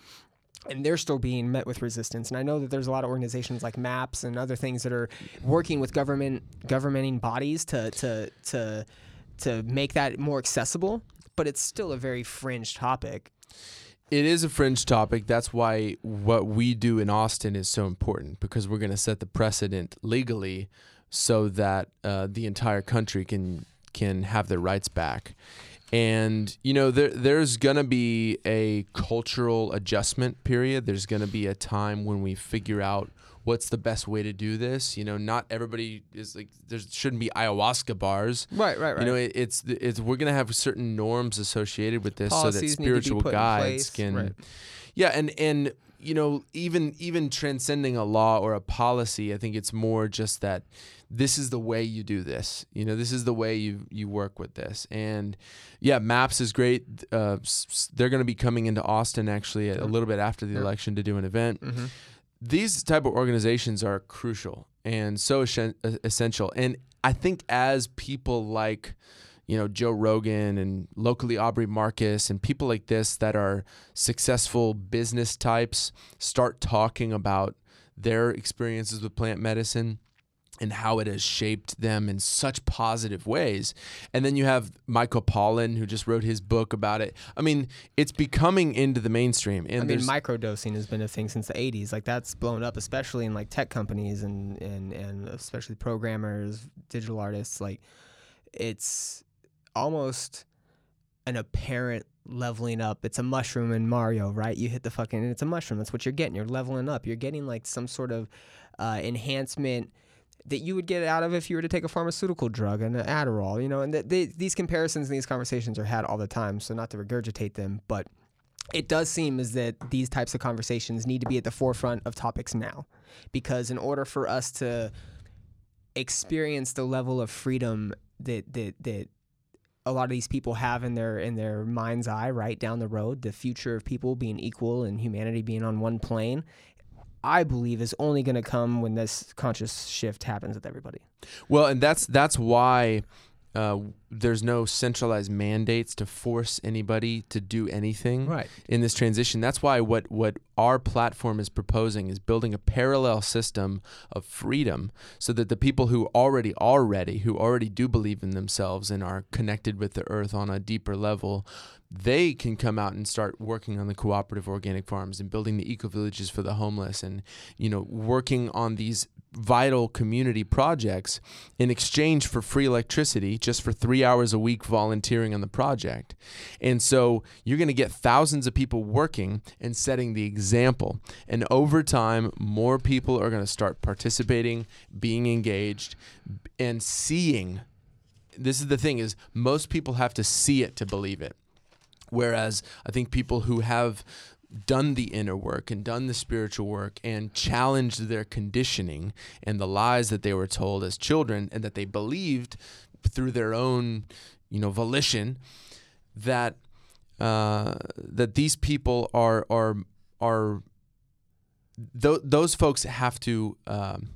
and they're still being met with resistance. And I know that there's a lot of organizations like MAPS and other things that are working with government governing bodies to to to to make that more accessible. But it's still a very fringe topic. It is a fringe topic. That's why what we do in Austin is so important because we're going to set the precedent legally so that uh, the entire country can can have their rights back. And you know there there's going to be a cultural adjustment period. There's going to be a time when we figure out what's the best way to do this. You know, not everybody is like there shouldn't be ayahuasca bars. Right, right, right You know, it, it's it's we're gonna have certain norms associated with this, so that Policies to be spiritual guides can, right. yeah, and and you know, even even transcending a law or a policy, I think it's more just that this is the way you do this. You know, this is the way you you work with this, and yeah, Maps is great. Uh, they're gonna be coming into Austin actually a little bit after the Yeah. election to do an event Mm-hmm. these type of organizations are crucial and so essential and i think as people like you know joe rogan and locally aubrey marcus and people like this that are successful business types start talking about their experiences with plant medicine and how it has shaped them in such positive ways. And then you have Michael Pollan, who just wrote his book about it. I mean, it's becoming into the mainstream. And I mean, microdosing has been a thing since the 80s. Like that's blown up, especially in like tech companies and and and especially programmers, digital artists. Like it's almost an apparent leveling up. It's a mushroom in Mario, right? You hit the fucking and it's a mushroom. That's what you're getting. You're leveling up. You're getting like some sort of uh, enhancement that you would get out of if you were to take a pharmaceutical drug and an Adderall, you know. And th- they, these comparisons and these conversations are had all the time. So not to regurgitate them, but it does seem as that these types of conversations need to be at the forefront of topics now, because in order for us to experience the level of freedom that that that a lot of these people have in their in their mind's eye right down the road the future of people being equal and humanity being on one plane i believe is only going to come when this conscious shift happens with everybody. Well, and that's that's why uh, there's no centralized mandates to force anybody to do anything Right. in this transition. That's why what what our platform is proposing is building a parallel system of freedom, so that the people who already are ready, who already do believe in themselves and are connected with the earth on a deeper level, they can come out and start working on the cooperative organic farms and building the eco villages for the homeless and you know working on these vital community projects in exchange for free electricity just for 3 hours a week volunteering on the project. And so you're going to get thousands of people working and setting the example. And over time more people are going to start participating, being engaged and seeing this is the thing is most people have to see it to believe it. Whereas I think people who have done the inner work and done the spiritual work and challenged their conditioning and the lies that they were told as children and that they believed through their own, you know, volition that uh, that these people are are are th- those folks have to um,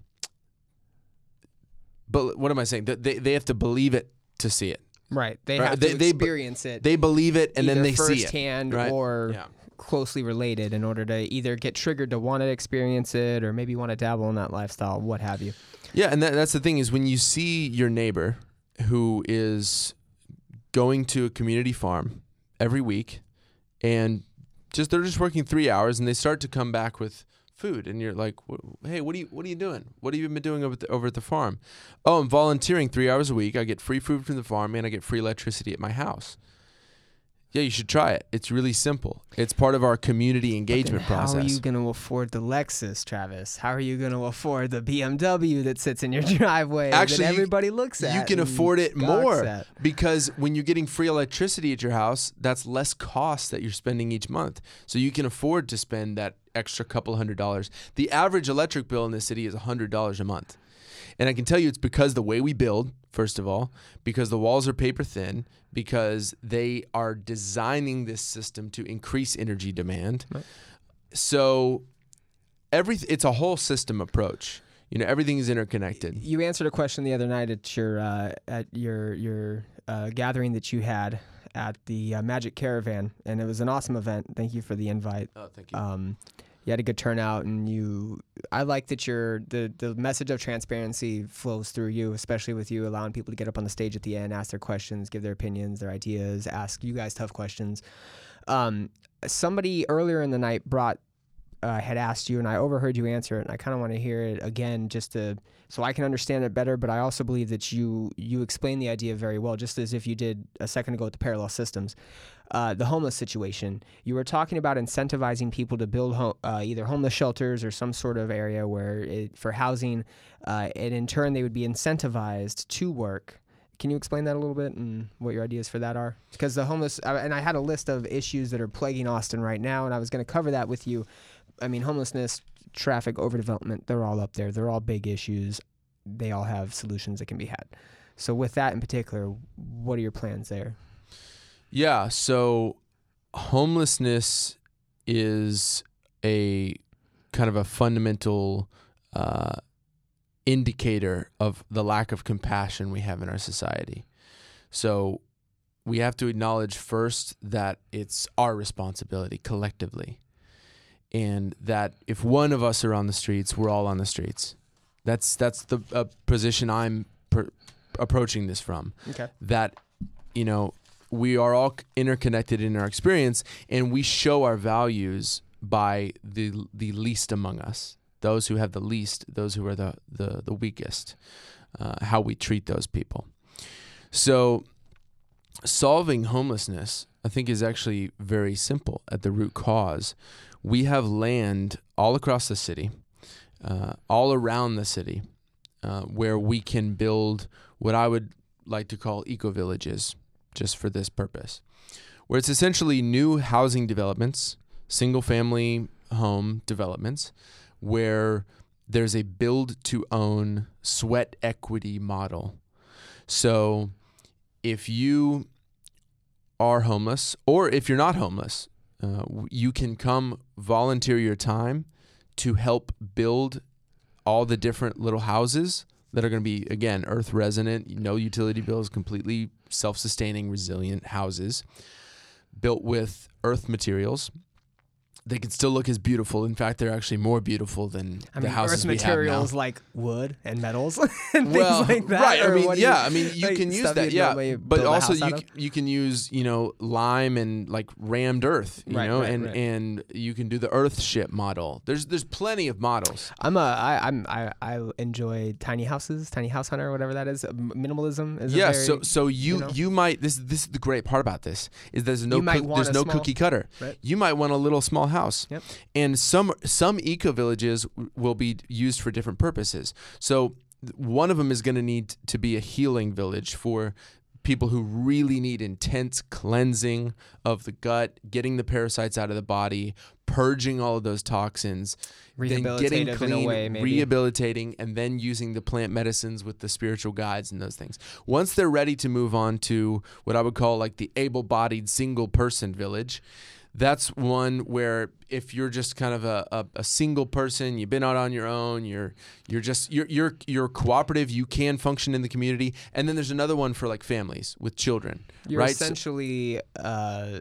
but what am I saying? They, they have to believe it to see it. right they Right, have they- to they- experience it They believe it and then they see it. firsthand right? or Yeah. Closely related in order to either get triggered to want to experience it or maybe want to dabble in that lifestyle what have you Yeah, and that, that's the thing is when you see your neighbor who is going to a community farm every week and just they're just working three hours and they start to come back with food and you're like, hey, what are you what are you doing? What have you been doing over the, over at the farm? Oh, I'm volunteering three hours a week. I get free food from the farm and I get free electricity at my house. Yeah, you should try it. It's really simple. It's part of our community engagement Then process. How are you going to afford the Lexus, Travis? How are you going to afford the BMW that sits in your driveway Actually, that you- everybody looks at? you can afford it more at? because when you're getting free electricity at your house, that's less cost that you're spending each month. So you can afford to spend that extra couple hundred dollars. The average electric bill in this city is hundred dollars a month. And I can tell you it's because the way we build, first of all, because the walls are paper thin, because they are designing this system to increase energy demand. Right. So every it's a whole system approach. You know, everything is interconnected. You answered a question the other night at your uh, at your your uh, gathering that you had at the uh, Magic Caravan, and it was an awesome event. Thank you for the invite. Oh, thank you. Um, you had a good turnout, and you. I like that your the the message of transparency flows through you, especially with you allowing people to get up on the stage at the end, ask their questions, give their opinions, their ideas, ask you guys tough questions. Um, somebody earlier in the night brought uh, had asked you, and I overheard you answer it, and I kind of want to hear it again, just to so I can understand it better. But I also believe that you you explained the idea very well, just as if you did a second ago with the parallel systems. Uh, the homeless situation. You were talking about incentivizing people to build ho- uh, either homeless shelters or some sort of area where it, for housing, uh, and in turn they would be incentivized to work. Can you explain that a little bit and what your ideas for that are? Because the homeless, and I had a list of issues that are plaguing Austin right now, and I was going to cover that with you. I mean, homelessness, traffic, overdevelopment, they're all up there. They're all big issues. They all have solutions that can be had. So, with that in particular, what are your plans there? Yeah, so homelessness is a kind of a fundamental uh, indicator of the lack of compassion we have in our society. So we have to acknowledge first that it's our responsibility collectively, and that if one of us are on the streets, we're all on the streets. That's that's the uh, position I'm per- approaching this from. Okay. That you know we are all interconnected in our experience, and we show our values by the the least among us, those who have the least, those who are the the, the weakest, uh, how we treat those people. So, solving homelessness, I think, is actually very simple at the root cause. We have land all across the city, uh, all around the city, uh, where we can build what I would like to call eco villages, just for this purpose, where it's essentially new housing developments, single family home developments, where there's a build to own sweat equity model. So if you are homeless, or if you're not homeless, uh, you can come volunteer your time to help build all the different little houses that are going to be, again, earth resonant, no utility bills, completely self sustaining, resilient houses built with earth materials. They can still look as beautiful. In fact, they're actually more beautiful than I the mean, houses earth we materials have now. like wood and metals and well, things like that. right? I mean, do you- yeah. I mean, you like, can use that, yeah. But also, you c- you can use you know lime and like rammed earth, you Right, know, right, and right. and you can do the earth ship model. There's there's plenty of models. I'm a I I'm I I enjoy tiny houses, tiny house hunter, whatever that is. Minimalism is a yeah. very, so so you know? you might this this is the great part about this is there's no You cook- there's no small- cookie cutter. You might want a little small house. Yep. And some some eco villages will be used for different purposes. So one of them is going to need to be a healing village for people who really need intense cleansing of the gut, getting the parasites out of the body, purging all of those toxins, then getting clean, way, rehabilitating, and then using the plant medicines with the spiritual guides and those things. Once they're ready to move on to what I would call like the able-bodied single person village, that's one where if you're just kind of a, a, a single person, you've been out on your own, you're you're just you're you're you're cooperative, you can function in the community. And then there's another one for like families with children. You're right? So- essentially uh,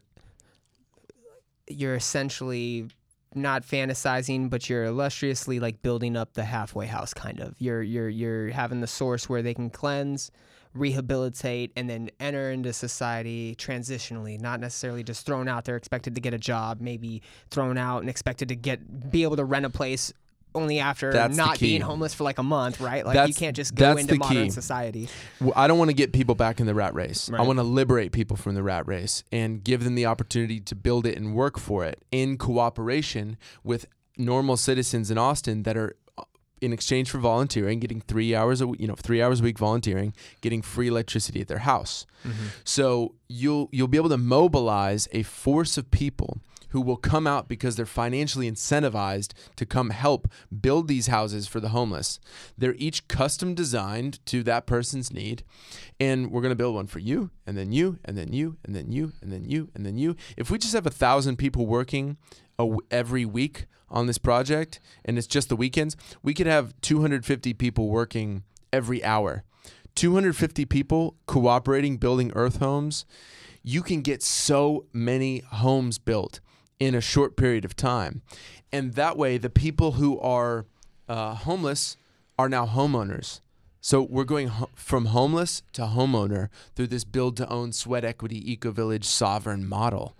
you're essentially not fantasizing, but you're illustriously like building up the halfway house kind of. You're you're you're having the source where they can cleanse, rehabilitate, and then enter into society transitionally, not necessarily just thrown out there expected to get a job, maybe thrown out and expected to get be able to rent a place only after That's not being homeless for like a month, right? Like you can't just go into the modern key. society. Well, I don't want to get people back in the rat race. I want to liberate people from the rat race and give them the opportunity to build it and work for it in cooperation with normal citizens in Austin that are in exchange for volunteering, getting three hours a week, you know, three hours a week volunteering, getting free electricity at their house. Mm-hmm. So you'll you'll be able to mobilize a force of people who will come out because they're financially incentivized to come help build these houses for the homeless. They're each custom designed to that person's need, and we're going to build one for you, and then you, and then you, and then you, and then you, and then you. If we just have a thousand people working a w- every week on this project, and it's just the weekends, we could have 250 people working every hour. 250 people cooperating building earth homes. You can get so many homes built in a short period of time. And that way the people who are uh, homeless are now homeowners. So we're going ho- from homeless to homeowner through this build to own sweat equity eco village sovereign model.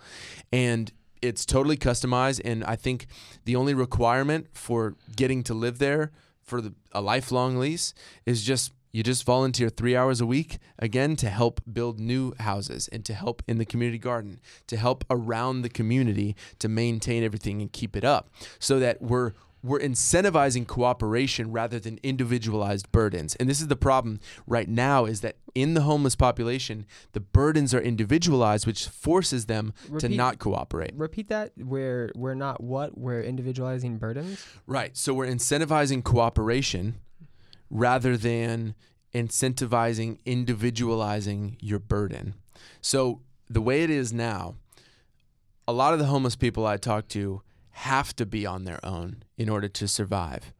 And it's totally customized and i think the only requirement for getting to live there for the, a lifelong lease is just you just volunteer three hours a week again to help build new houses and to help in the community garden to help around the community to maintain everything and keep it up so that we're we're incentivizing cooperation rather than individualized burdens. And this is the problem right now is that in the homeless population the burdens are individualized which forces them to not cooperate Repeat that. We're we're not what? We're individualizing burdens. Right. So we're incentivizing cooperation rather than incentivizing individualizing your burden. So the way it is now, a lot of the homeless people I talk to have to be on their own in order to survive.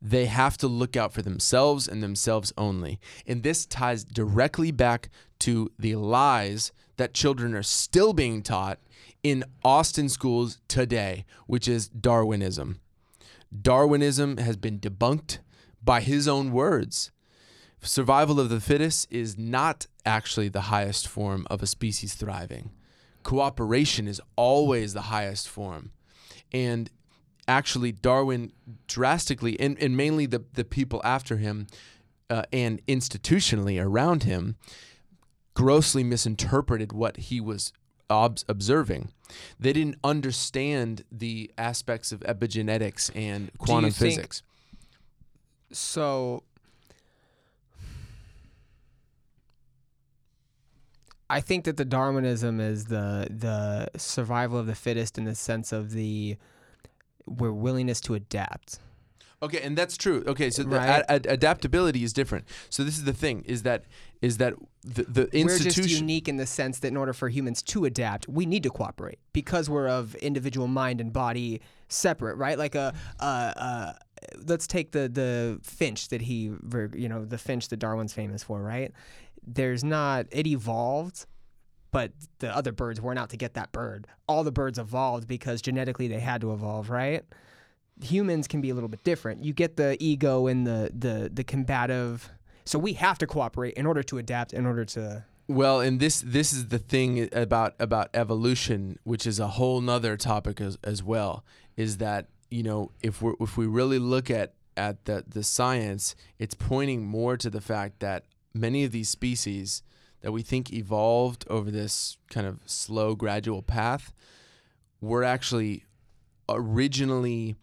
They have to look out for themselves and themselves only. And this ties directly back to the lies that children are still being taught in Austin schools today, which is Darwinism. Darwinism has been debunked by his own words, survival of the fittest is not actually the highest form of a species thriving. Cooperation is always the highest form. And actually, Darwin drastically, and, and mainly the, the people after him uh, and institutionally around him, grossly misinterpreted what he was ob- observing. They didn't understand the aspects of epigenetics and quantum think- physics. So I think that the Darwinism is the the survival of the fittest in the sense of the we're willingness to adapt. Okay, and that's true. Okay, so Right. ad- ad- adaptability is different. So this is the thing: is that is that the, the We're just unique in the sense that in order for humans to adapt, we need to cooperate because we're of individual mind and body separate, right? Like a, uh, uh, let's take the the finch that he, you know, the finch that Darwin's famous for, right? There's not it evolved, but the other birds weren't out to get that bird. All the birds evolved because genetically they had to evolve, right? Humans can be a little bit different. You get the ego and the the the combative. So we have to cooperate in order to adapt, in order to Well, and this this is the thing about about evolution, which is a whole nother topic as, as well. Is that you know if we if we really look at at the the science, it's pointing more to the fact that many of these species that we think evolved over this kind of slow gradual path were actually originally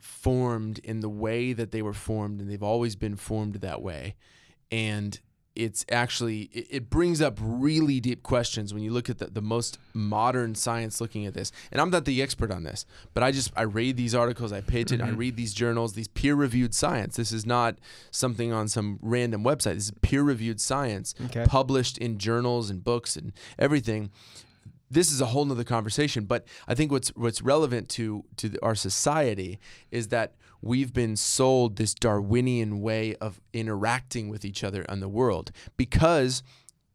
formed in the way that they were formed and they've always been formed that way. And it's actually it, it brings up really deep questions when you look at the, the most modern science looking at this and i'm not the expert on this but i just i read these articles i pay attention i mm-hmm. read these journals these peer reviewed science this is not something on some random website this is peer reviewed science Okay. published in journals and books and everything this is a whole nother conversation. But I think what's what's relevant to to our society is that we've been sold this Darwinian way of interacting with each other in the world because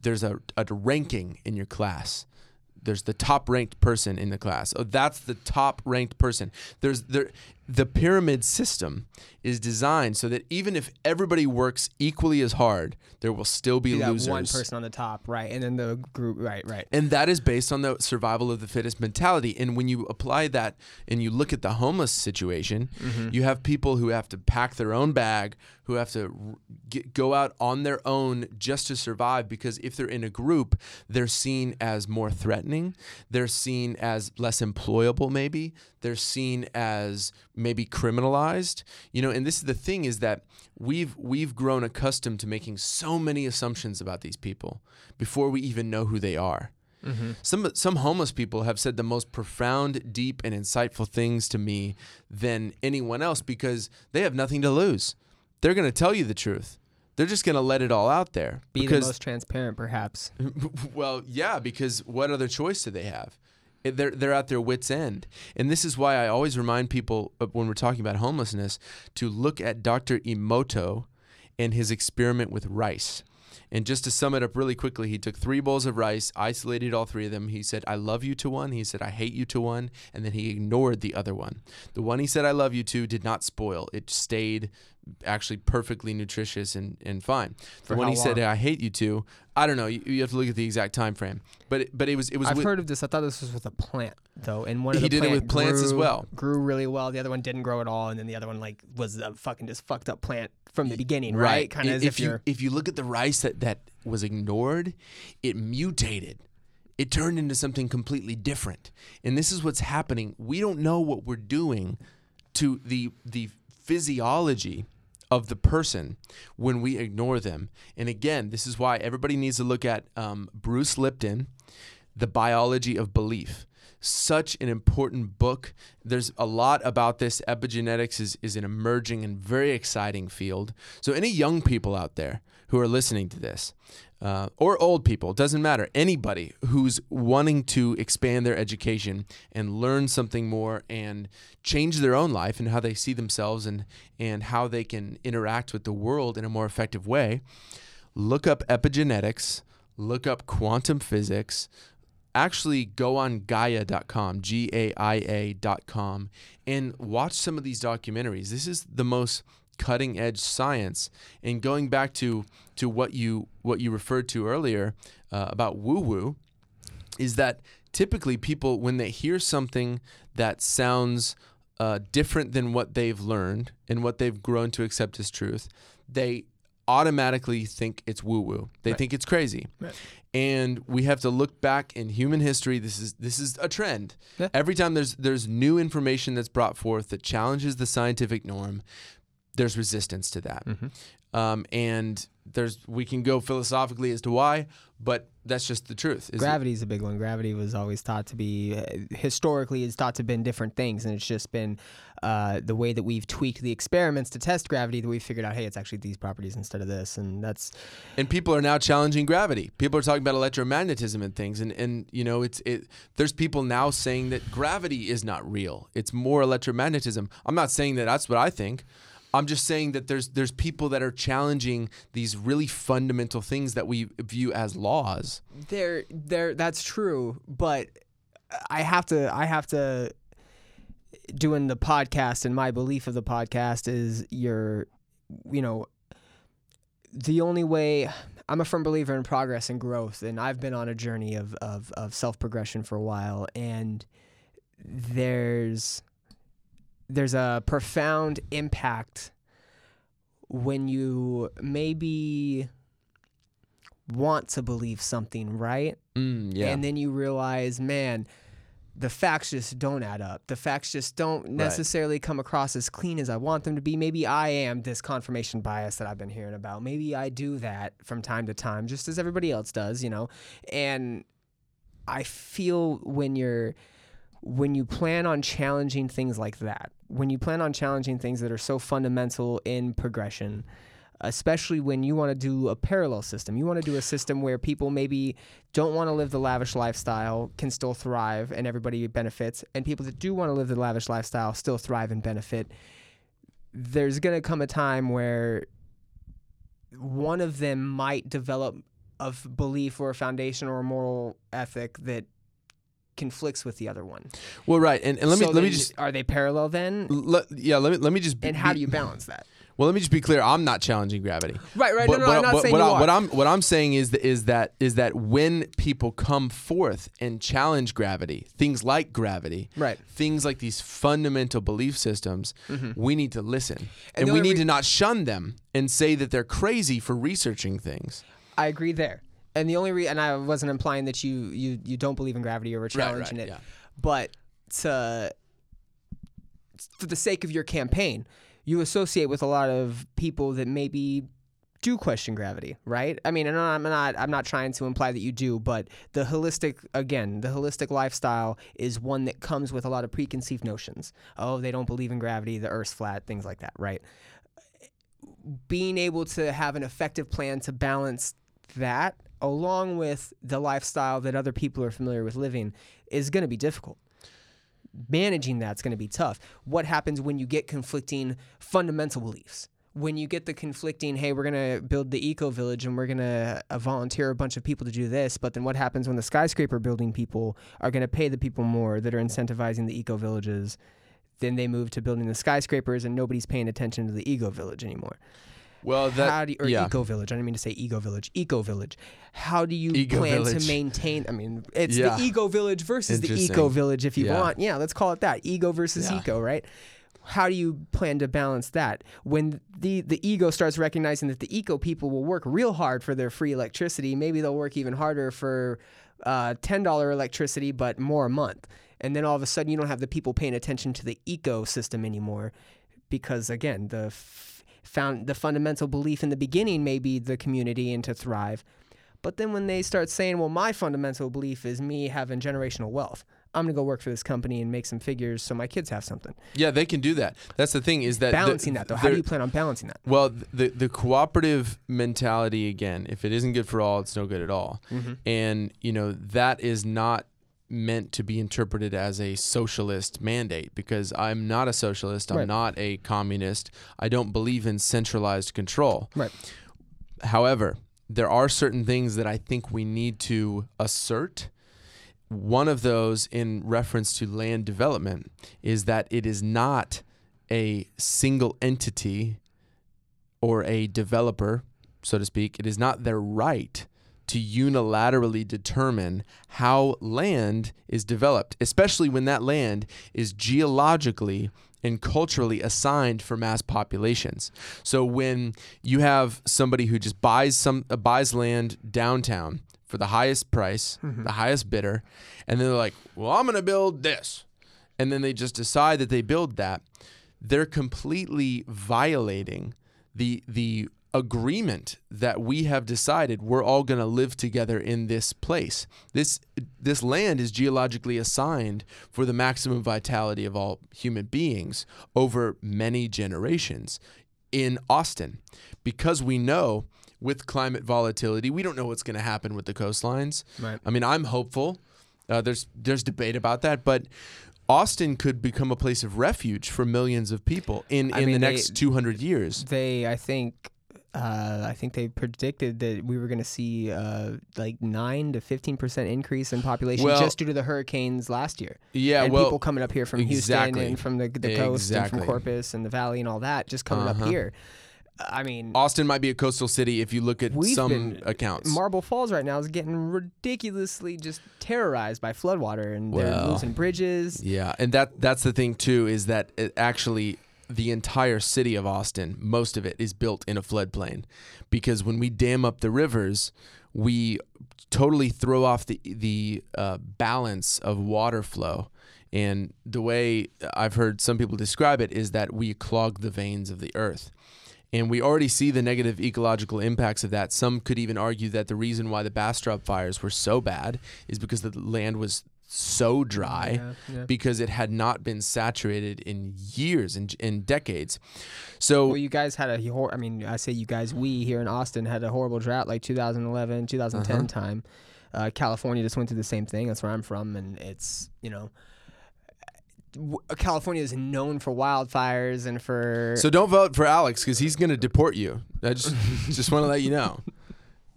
there's a, a ranking in your class. There's the top ranked person in the class. Oh, that's the top ranked person. There's there the pyramid system is designed so that even if everybody works equally as hard, there will still be you losers. one person on the top, right, and then the group, right, right. And that is based on the survival of the fittest mentality. And when you apply that and you look at the homeless situation, mm-hmm. you have people who have to pack their own bag, who have to get, go out on their own just to survive because if they're in a group, they're seen as more threatening. They're seen as less employable, maybe. They're seen as maybe criminalized. You know, and this is the thing is that we've we've grown accustomed to making so many assumptions about these people before we even know who they are. Mm-hmm. Some some homeless people have said the most profound, deep, and insightful things to me than anyone else because they have nothing to lose. They're going to tell you the truth. They're just going to let it all out there. Be because the most transparent, perhaps. well, yeah, because what other choice do they have? They're they're at their wits' end, and this is why I always remind people uh, when we're talking about homelessness to look at Dr. Emoto and his experiment with rice. And just to sum it up really quickly, he took three bowls of rice, isolated all three of them. He said, I love you to one. He said, I hate you to one. And then he ignored the other one. The one he said, I love you to did not spoil. It stayed actually perfectly nutritious and, and fine. For how he said, long? I hate you to, I don't know. You, you have to look at the exact time frame. But it, but it was it was I've with- heard of this. I thought this was with a plant, though, and one of He the did it with plants as well. Grew really well. The other one didn't grow at all, and then the other one like was a fucking just fucked up plant from the beginning, right? Kind of as if, if, you if you look at the rice that that was ignored, it mutated. It turned into something completely different. And this is what's happening. We don't know what we're doing to the the physiology of the person when we ignore them. And again, this is why everybody needs to look at um, Bruce Lipton, The Biology of Belief. Such an important book. There's a lot about this. Epigenetics is, is an emerging and very exciting field. So, any young people out there who are listening to this, uh, or old people, doesn't matter. Anybody who's wanting to expand their education and learn something more and change their own life and how they see themselves and, and how they can interact with the world in a more effective way, look up epigenetics, look up quantum physics, actually go on gaia.com, G A I A.com, and watch some of these documentaries. This is the most cutting edge science. And going back to to what you what you referred to earlier uh, about woo woo, is that typically people when they hear something that sounds uh, different than what they've learned and what they've grown to accept as truth, they automatically think it's woo woo. They Right. think it's crazy. Right. And we have to look back in human history. This is this is a trend. Yeah. Every time there's there's new information that's brought forth that challenges the scientific norm, there's resistance to that. Um, and there's we can go philosophically as to why, but that's just the truth. Gravity is a big one. Gravity was always thought to be, uh, historically, it's thought to have been different things, and it's just been uh, the way that we've tweaked the experiments to test gravity that we figured out, hey, it's actually these properties instead of this, and that's and people are now challenging gravity. People are talking about electromagnetism and things, and and you know it's it. There's people now saying that gravity is not real. It's more electromagnetism. I'm not saying that that's what I think. I'm just saying that there's there's people that are challenging these really fundamental things that we view as laws. there there that's true but i have to i have to doing the podcast and my belief of the podcast is you're you know the only way i'm a firm believer in progress and growth and i've been on a journey of of, of self-progression for a while and there's there's a profound impact when you maybe want to believe something, right? Mm, yeah. And then you realize, man, the facts just don't add up. The facts just don't necessarily come across as clean as I want them to be. Maybe I am this confirmation bias that I've been hearing about. Maybe I do that from time to time, just as everybody else does, you know? And I feel when you're when you plan on challenging things like that, when you plan on challenging things that are so fundamental in progression, especially when you want to do a parallel system, you want to do a system where people maybe don't want to live the lavish lifestyle can still thrive and everybody benefits, and people that do want to live the lavish lifestyle still thrive and benefit. There's going to come a time where one of them might develop a belief or a foundation or a moral ethic that conflicts with the other one. well, right. And, and let me So let me just are they parallel then? let, yeah let me let me just be, And how do you balance that? well let me just be clear. I'm not challenging gravity. Right, right. But- no, no, but- I'm not but saying what, you I, are. what I'm what I'm saying is that, is that is that when people come forth and challenge gravity, things like gravity, Right. things like these fundamental belief systems, mm-hmm. we need to listen, And and, we need re- to not shun them and say that they're crazy for researching things. I agree there. And the only re- and I wasn't implying that you you you don't believe in gravity or were challenging it, yeah. but to for the sake of your campaign, you associate with a lot of people that maybe do question gravity, right? I mean, and I'm not I'm not trying to imply that you do, but the holistic again, the holistic lifestyle is one that comes with a lot of preconceived notions. Oh, they don't believe in gravity, the earth's flat, things like that, right? being able to have an effective plan to balance that along with the lifestyle that other people are familiar with living is going to be difficult. Managing that's going to be tough. What happens when you get conflicting fundamental beliefs? When you get the conflicting, hey, we're going to build the eco village and we're going to uh, volunteer a bunch of people to do this, but then what happens when the skyscraper building people are going to pay the people more that are incentivizing the eco villages? Then they move to building the skyscrapers and nobody's paying attention to the ego village anymore. Well, that How do you, or yeah. eco village? I didn't mean to say ego village. Eco village. How do you plan village. to maintain? I mean, it's Yeah. the ego village versus the eco village if you Yeah. want. Yeah, let's call it that. Ego versus eco, right? How do you plan to balance that when the the ego starts recognizing that the eco people will work real hard for their free electricity? Maybe they'll work even harder for uh, ten dollar electricity, but more a month. And then all of a sudden, you don't have the people paying attention to the ecosystem anymore, because again, the f- found the fundamental belief in the beginning may be the community and to thrive. But then when they start saying, well, my fundamental belief is me having generational wealth, I'm going to go work for this company and make some figures so my kids have something. yeah, they can do that. That's the thing is that the- Balancing that, though. How do you plan on balancing that? Well, the the cooperative mentality again, if it isn't good for all, it's no good at all. Mm-hmm. And you know, that is not meant to be interpreted as a socialist mandate because I'm not a socialist, I'm Right. not a communist. I don't believe in centralized control. Right. However, there are certain things that I think we need to assert. One of those, in reference to land development, is that it is not a single entity or a developer, so to speak, it is not their right to unilaterally determine how land is developed, especially when that land is geologically and culturally assigned for mass populations. So when you have somebody who just buys some uh, buys land downtown for the highest price, the highest bidder, and then they're like, "Well, I'm going to build this." And then they just decide that they build that. They're completely violating the the agreement that we have decided we're all going to live together in this place. This this land is geologically assigned for the maximum vitality of all human beings over many generations in Austin because we know with climate volatility, we don't know what's going to happen with the coastlines. Right. I mean, I'm hopeful. Uh, there's there's debate about that, but Austin could become a place of refuge for millions of people in, I in the mean, they- next 200 years. They, I think, uh, I think they predicted that we were going to see uh, like nine to fifteen percent increase in population Well- just due to the hurricanes last year. Yeah, and well, people coming up here from Houston and from the, the coast and from Corpus and the Valley and all that, just coming Uh-huh. up here. I mean, Austin might be a coastal city if you look at some been- accounts. Marble Falls right now is getting ridiculously just terrorized by floodwater, and they're losing bridges. Yeah, and that that's the thing too is that it actually the entire city of Austin, most of it is built in a floodplain because when we dam up the rivers, we totally throw off the the uh, balance of water flow. And the way I've heard some people describe it is that we clog the veins of the earth. And we already see the negative ecological impacts of that. Some could even argue that the reason why the Bastrop fires were so bad is because the land was so dry Yeah, yeah. because it had not been saturated in years and in decades. So Well, you guys had a hor- I mean, I say you guys, we here in Austin had a horrible drought like 2011, 2010 Uh-huh. time. Uh, California just went through the same thing. That's where I'm from, and it's you know, California is known for wildfires and for so don't vote for Alex because he's going to deport you. I just just want to let you know.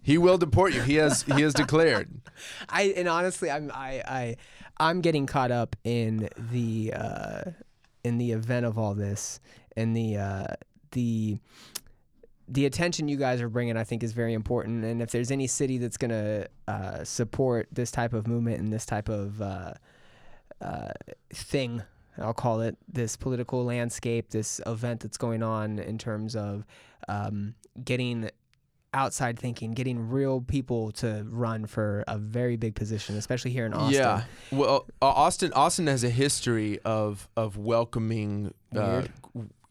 He will deport you. He has he has declared. I and honestly, I'm I I I'm getting caught up in the uh, in the event of all this and the uh, the the attention you guys are bringing. I think is very important. And if there's any city that's gonna uh, support this type of movement and this type of uh, uh, thing. I'll call it this political landscape, this event that's going on in terms of um, getting outside thinking, getting real people to run for a very big position, especially here in Austin. Yeah. Well, uh, Austin Austin has a history of of welcoming uh,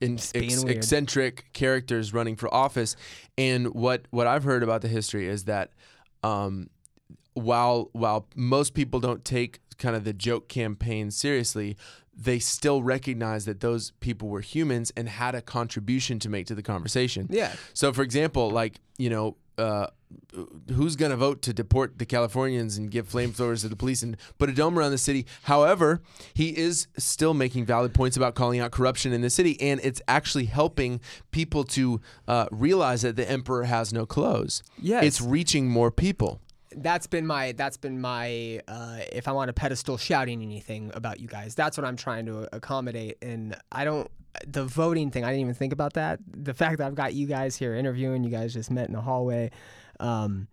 ex- eccentric characters running for office. And what what I've heard about the history is that um, while while most people don't take kind of the joke campaign seriously, they still recognize that those people were humans and had a contribution to make to the conversation. Yeah. So, for example, like you know, uh, who's going to vote to deport the Californians and give flamethrowers to the police and put a dome around the city? However, he is still making valid points about calling out corruption in the city, and it's actually helping people to uh, realize that the emperor has no clothes. Yes. it's reaching more people. That's been my that's been my uh, if I'm on a pedestal shouting anything about you guys, that's what I'm trying to accommodate. And I don't the voting thing. I didn't even think about that. The fact that I've got you guys here interviewing, you guys just met in the hallway. Um,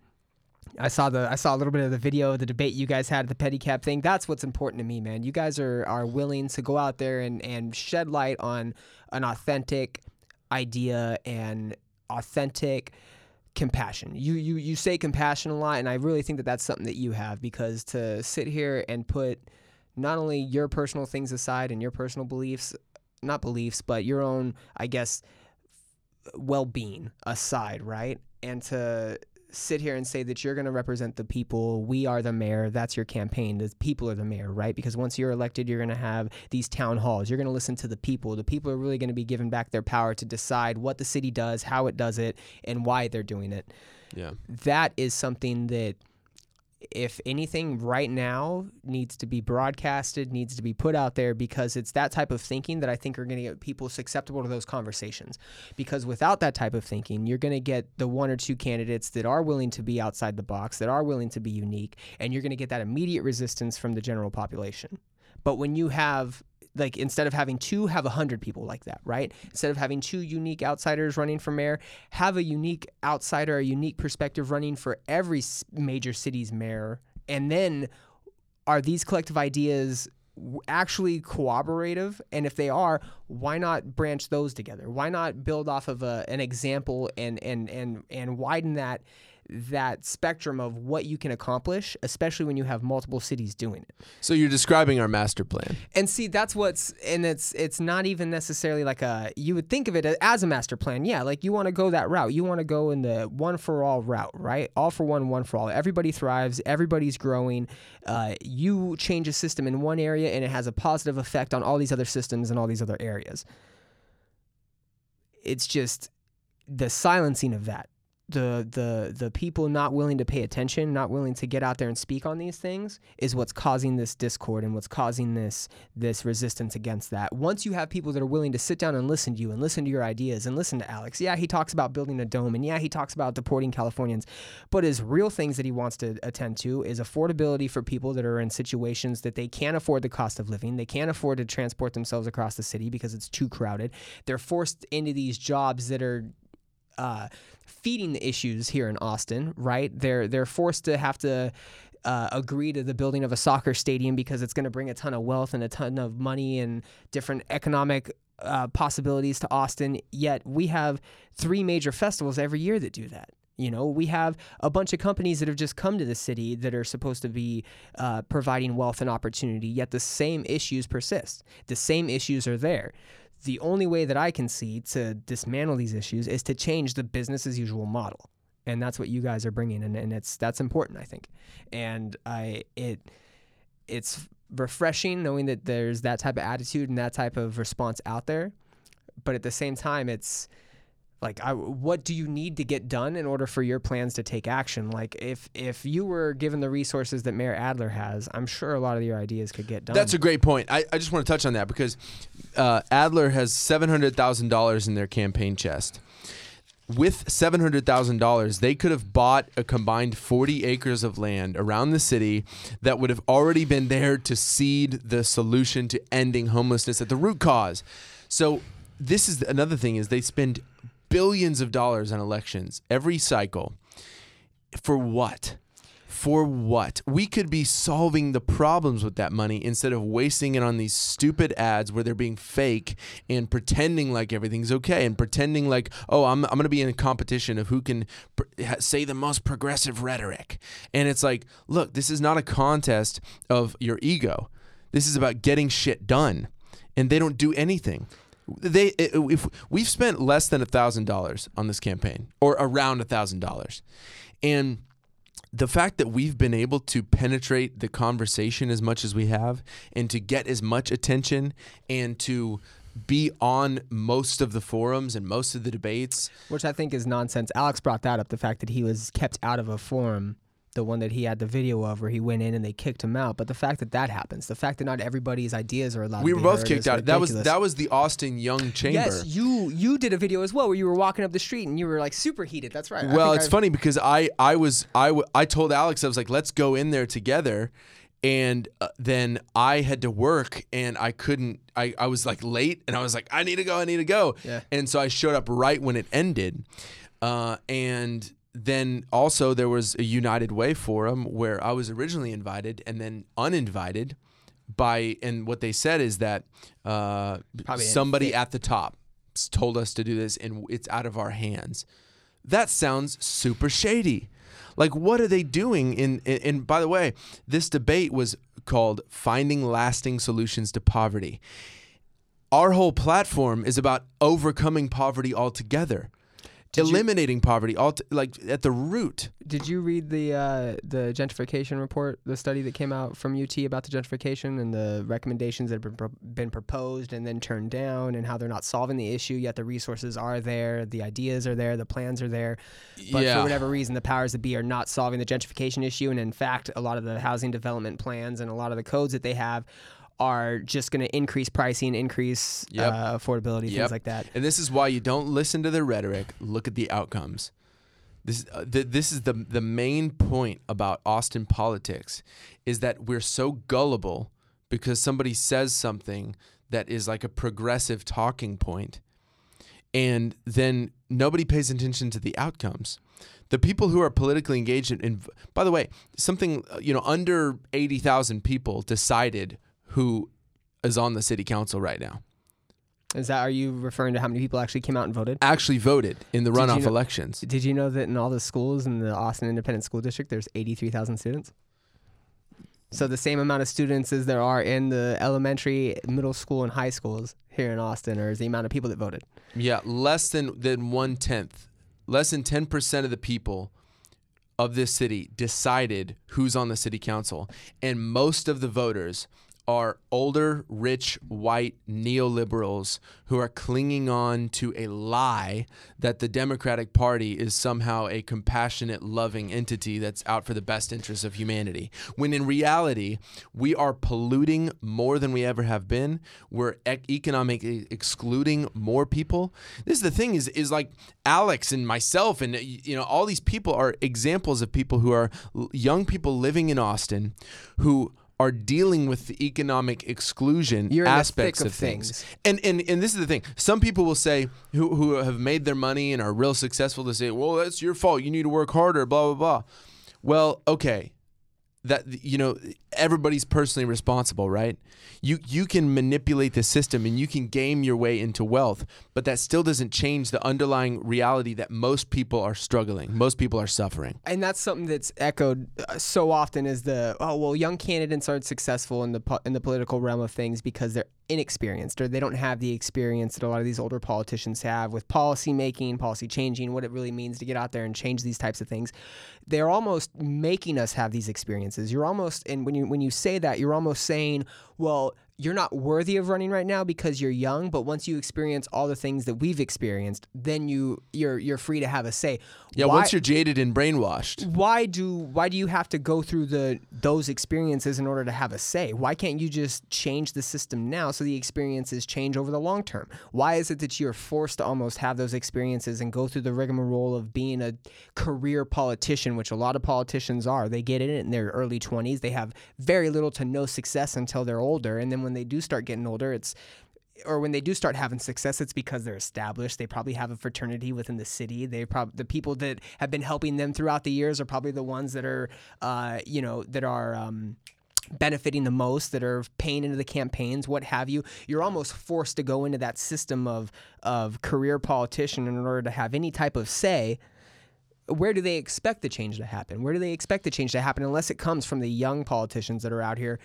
I saw the I saw a little bit of the video, the debate you guys had at the pedicab thing. That's what's important to me, man. You guys are are willing to go out there and and shed light on an authentic idea and authentic compassion. You you you say compassion a lot, and I really think that that's something that you have because to sit here and put not only your personal things aside and your personal beliefs, not beliefs, but your own, I guess, well-being aside, right? And to sit here and say that you're going to represent the people, we are the mayor, that's your campaign, the people are the mayor, right? Because once you're elected, you're going to have these town halls. You're going to listen to the people. The people are really going to be given back their power to decide what the city does, how it does it, and why they're doing it. Yeah. That is something that if anything right now needs to be broadcasted, needs to be put out there because it's that type of thinking that I think are going to get people susceptible to those conversations. Because without that type of thinking, you're going to get the one or two candidates that are willing to be outside the box, that are willing to be unique, and you're going to get that immediate resistance from the general population. But when you have like instead of having two have a hundred people like that right? Instead of having two unique outsiders running for mayor have a unique outsider a unique perspective running for every major city's mayor. And then are these collective ideas actually cooperative? And if they are why not branch those together? Why not build off of a, an example and and and and widen that that spectrum of what you can accomplish especially when you have multiple cities doing it. So you're describing our master plan. and see that's what's and it's it's not even necessarily like a you would think of it as a master plan. Yeah like you want to go that route. You want to go in the one for all route right? All for one one for all. Everybody thrives. Everybody's growing. Uh, you change a system in one area and it has a positive effect on all these other systems and all these other areas. It's just the silencing of that the the the people not willing to pay attention, not willing to get out there and speak on these things is what's causing this discord and what's causing this this resistance against that. Once you have people that are willing to sit down and listen to you and listen to your ideas and listen to Alex. Yeah, he talks about building a dome and yeah, he talks about deporting Californians, but his real things that he wants to attend to is affordability for people that are in situations that they can't afford the cost of living. They can't afford to transport themselves across the city because it's too crowded. They're forced into these jobs that are uh, feeding the issues here in Austin, right? They're they're forced to have to uh, agree to the building of a soccer stadium because it's going to bring a ton of wealth and a ton of money and different economic uh, possibilities to Austin. Yet we have three major festivals every year that do that. You know, we have a bunch of companies that have just come to the city that are supposed to be uh, providing wealth and opportunity, yet the same issues persist. The same issues are there the only way that I can see to dismantle these issues is to change the business as usual model. And that's what you guys are bringing and, and it's that's important I think. And I it it's refreshing knowing that there's that type of attitude and that type of response out there. But at the same time it's like I, what do you need to get done in order for your plans to take action like if if you were given the resources that mayor adler has i'm sure a lot of your ideas could get done That's a great point. I, I just want to touch on that because uh, Adler has seven hundred thousand dollars in their campaign chest. With seven hundred thousand dollars, they could have bought a combined forty acres of land around the city that would have already been there to seed the solution to ending homelessness at the root cause. So this is another thing: is they spend billions of dollars on elections every cycle. For what? For what? We could be solving the problems with that money instead of wasting it on these stupid ads where they're being fake and pretending like everything's okay and pretending like, oh, I'm, I'm going to be in a competition of who can pr- say the most progressive rhetoric. And it's like, look, this is not a contest of your ego. This is about getting shit done. And they don't do anything. They if we've spent less than a thousand dollars on this campaign, or around a thousand dollars, and the fact that we've been able to penetrate the conversation as much as we have and to get as much attention and to be on most of the forums and most of the debates which I think is nonsense. Alex brought that up the fact that he was kept out of a forum, the one that he had the video of where he went in and they kicked him out. But the fact that that happens, the fact that not everybody's ideas are allowed. we to were both kicked out that was that was the austin young chamber Yes, you you did a video as well where you were walking up the street and you were like super heated. That's right. Well, it's I- funny because I I was I w- I told Alex I was like, let's go in there together, and uh, then I had to work and I couldn't. I I was like late and I was like, I need to go, I need to go. Yeah. And so I showed up right when it ended, uh, and then also there was a United Way forum where I was originally invited and then uninvited by and what they said is that uh, somebody at the top told us to do this and it's out of our hands. That sounds super shady. Like, what are they doing? In, in and by the way, this debate was called "Finding Lasting Solutions to Poverty." Our whole platform is about overcoming poverty altogether, you- eliminating poverty all like at the root. Did you read the uh, the gentrification report, the study that came out from UT about the gentrification and the recommendations that have been, pro- been proposed and then turned down, and how they're not solving the issue yet the resources are there, the ideas are there, the plans are there, but Yeah. for whatever reason, the powers that be are not solving the gentrification issue, and in fact, a lot of the housing development plans and a lot of the codes that they have are just going to increase pricing, increase Yep. uh, affordability, Yep. things like that. And this is why you don't listen to the rhetoric. Look at the outcomes. This uh, th- this is the the main point about Austin politics is that we're so gullible because somebody says something that is like a progressive talking point, and then nobody pays attention to the outcomes. The people who are politically engaged in, in by the way, something uh, you know under eighty thousand people decided who is on the city council right now. Is that are you referring to how many people actually came out and voted? Actually voted in the Did you runoff know- elections. Did you know that in all the schools in the Austin Independent School District, there's 83,000 students? So the same amount of students as there are in the elementary, middle school, and high schools here in Austin, or is the amount of people that voted? Yeah, less than than one tenth, less than ten percent of the people of this city decided who's on the city council, and most of the voters are older, rich, white neoliberals who are clinging on to a lie that the Democratic Party is somehow a compassionate, loving entity that's out for the best interests of humanity. When in reality, we are polluting more than we ever have been. We're ec- economically excluding more people. This is the thing is is like Alex and myself and you know all these people are examples of people who are young people living in Austin who are dealing with the economic exclusion You're aspects of of things. things. And, and and this is the thing. Some people will say who who have made their money and are real successful to say, "Well, that's your fault. You need to work harder." Blah blah blah. Well, okay, that you know everybody's personally responsible, right? You you can manipulate the system and you can game your way into wealth, but that still doesn't change the underlying reality that most people are struggling. Most people are suffering. and that's something that's echoed uh, so often is the oh well young candidates aren't successful in the in the political realm of things because they're inexperienced or they don't have the experience that a lot of these older politicians have with policy making policy changing what it really means to get out there and change these types of things. They're almost making us have these experiences. You're almost and when you when you say that you're almost saying well you're not worthy of running right now because you're young but once you experience all the things that we've experienced then you you're you're free to have a say Yeah, Why- once you're jaded and brainwashed. why do why do you have to go through the those experiences in order to have a say? Why can't you just change the system now so the experiences change over the long term? Why is it that you're forced to almost have those experiences and go through the rigmarole of being a career politician, which a lot of politicians are? They get in it in their early 20s. They have very little to no success until they're older, and then when they do start getting older, it's or when they do start having success, it's because they're established. They probably have a fraternity within the city. They probably the people that have been helping them throughout the years are probably the ones that are, uh, you know, that are. Um, benefiting the most that are paying into the campaigns what have you you're almost forced to go into that system of of career politician in order to have any type of say where do they expect the change to happen? Where do they expect the change to happen unless it comes from the young politicians that are out here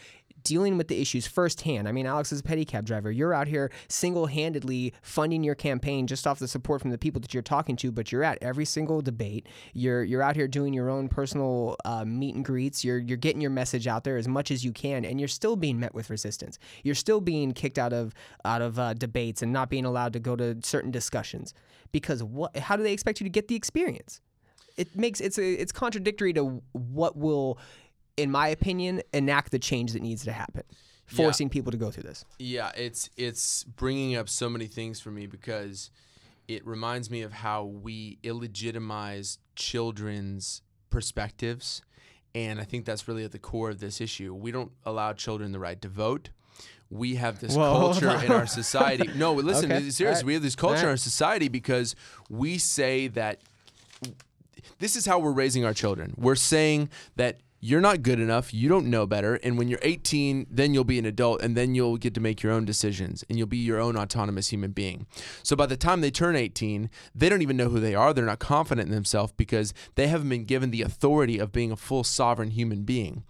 dealing with the issues firsthand? I mean, Alex is a pedicab driver. You're out here single handedly funding your campaign just off the support from the people that you're talking to, but you're at every single debate. You're you're out here doing your own personal uh, meet and greets. You're you're getting your message out there as much as you can, and you're still being met with resistance. You're still being kicked out of out of uh, debates and not being allowed to go to certain discussions because what? How do they expect you to get the experience? it makes it's it's contradictory to what will in my opinion enact the change that needs to happen forcing people to go through this Yeah, it's it's bringing up so many things for me because it reminds me of how we illegitimize children's perspectives, and I think that's really at the core of this issue. We don't allow children the right to vote. We have this Whoa, culture in our society. No, listen, Okay, it's serious. We have this culture in our society because we say that this is how we're raising our children. We're saying that you're not good enough, you don't know better, and when you're 18, then you'll be an adult and then you'll get to make your own decisions and you'll be your own autonomous human being. So by the time they turn 18, they don't even know who they are. They're not confident in themselves because they haven't been given the authority of being a full sovereign human being.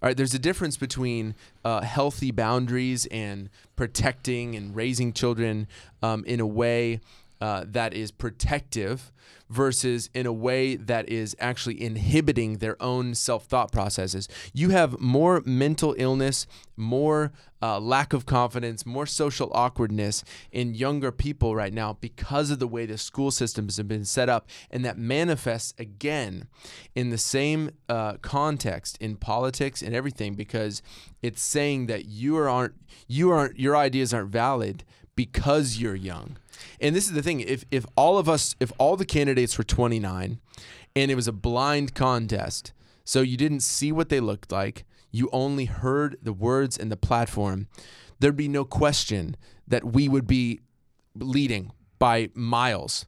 All right, there's a difference between uh, healthy boundaries and protecting and raising children um, in a way uh, that is protective versus in a way that is actually inhibiting their own self thought processes. You have more mental illness, more uh, lack of confidence, more social awkwardness in younger people right now because of the way the school systems have been set up. And that manifests again in the same uh, context in politics and everything because it's saying that you are, aren't, you aren't, your ideas aren't valid because you're young. And this is the thing: if if all of us, if all the candidates were 29, and it was a blind contest, so you didn't see what they looked like, you only heard the words and the platform, there'd be no question that we would be leading by miles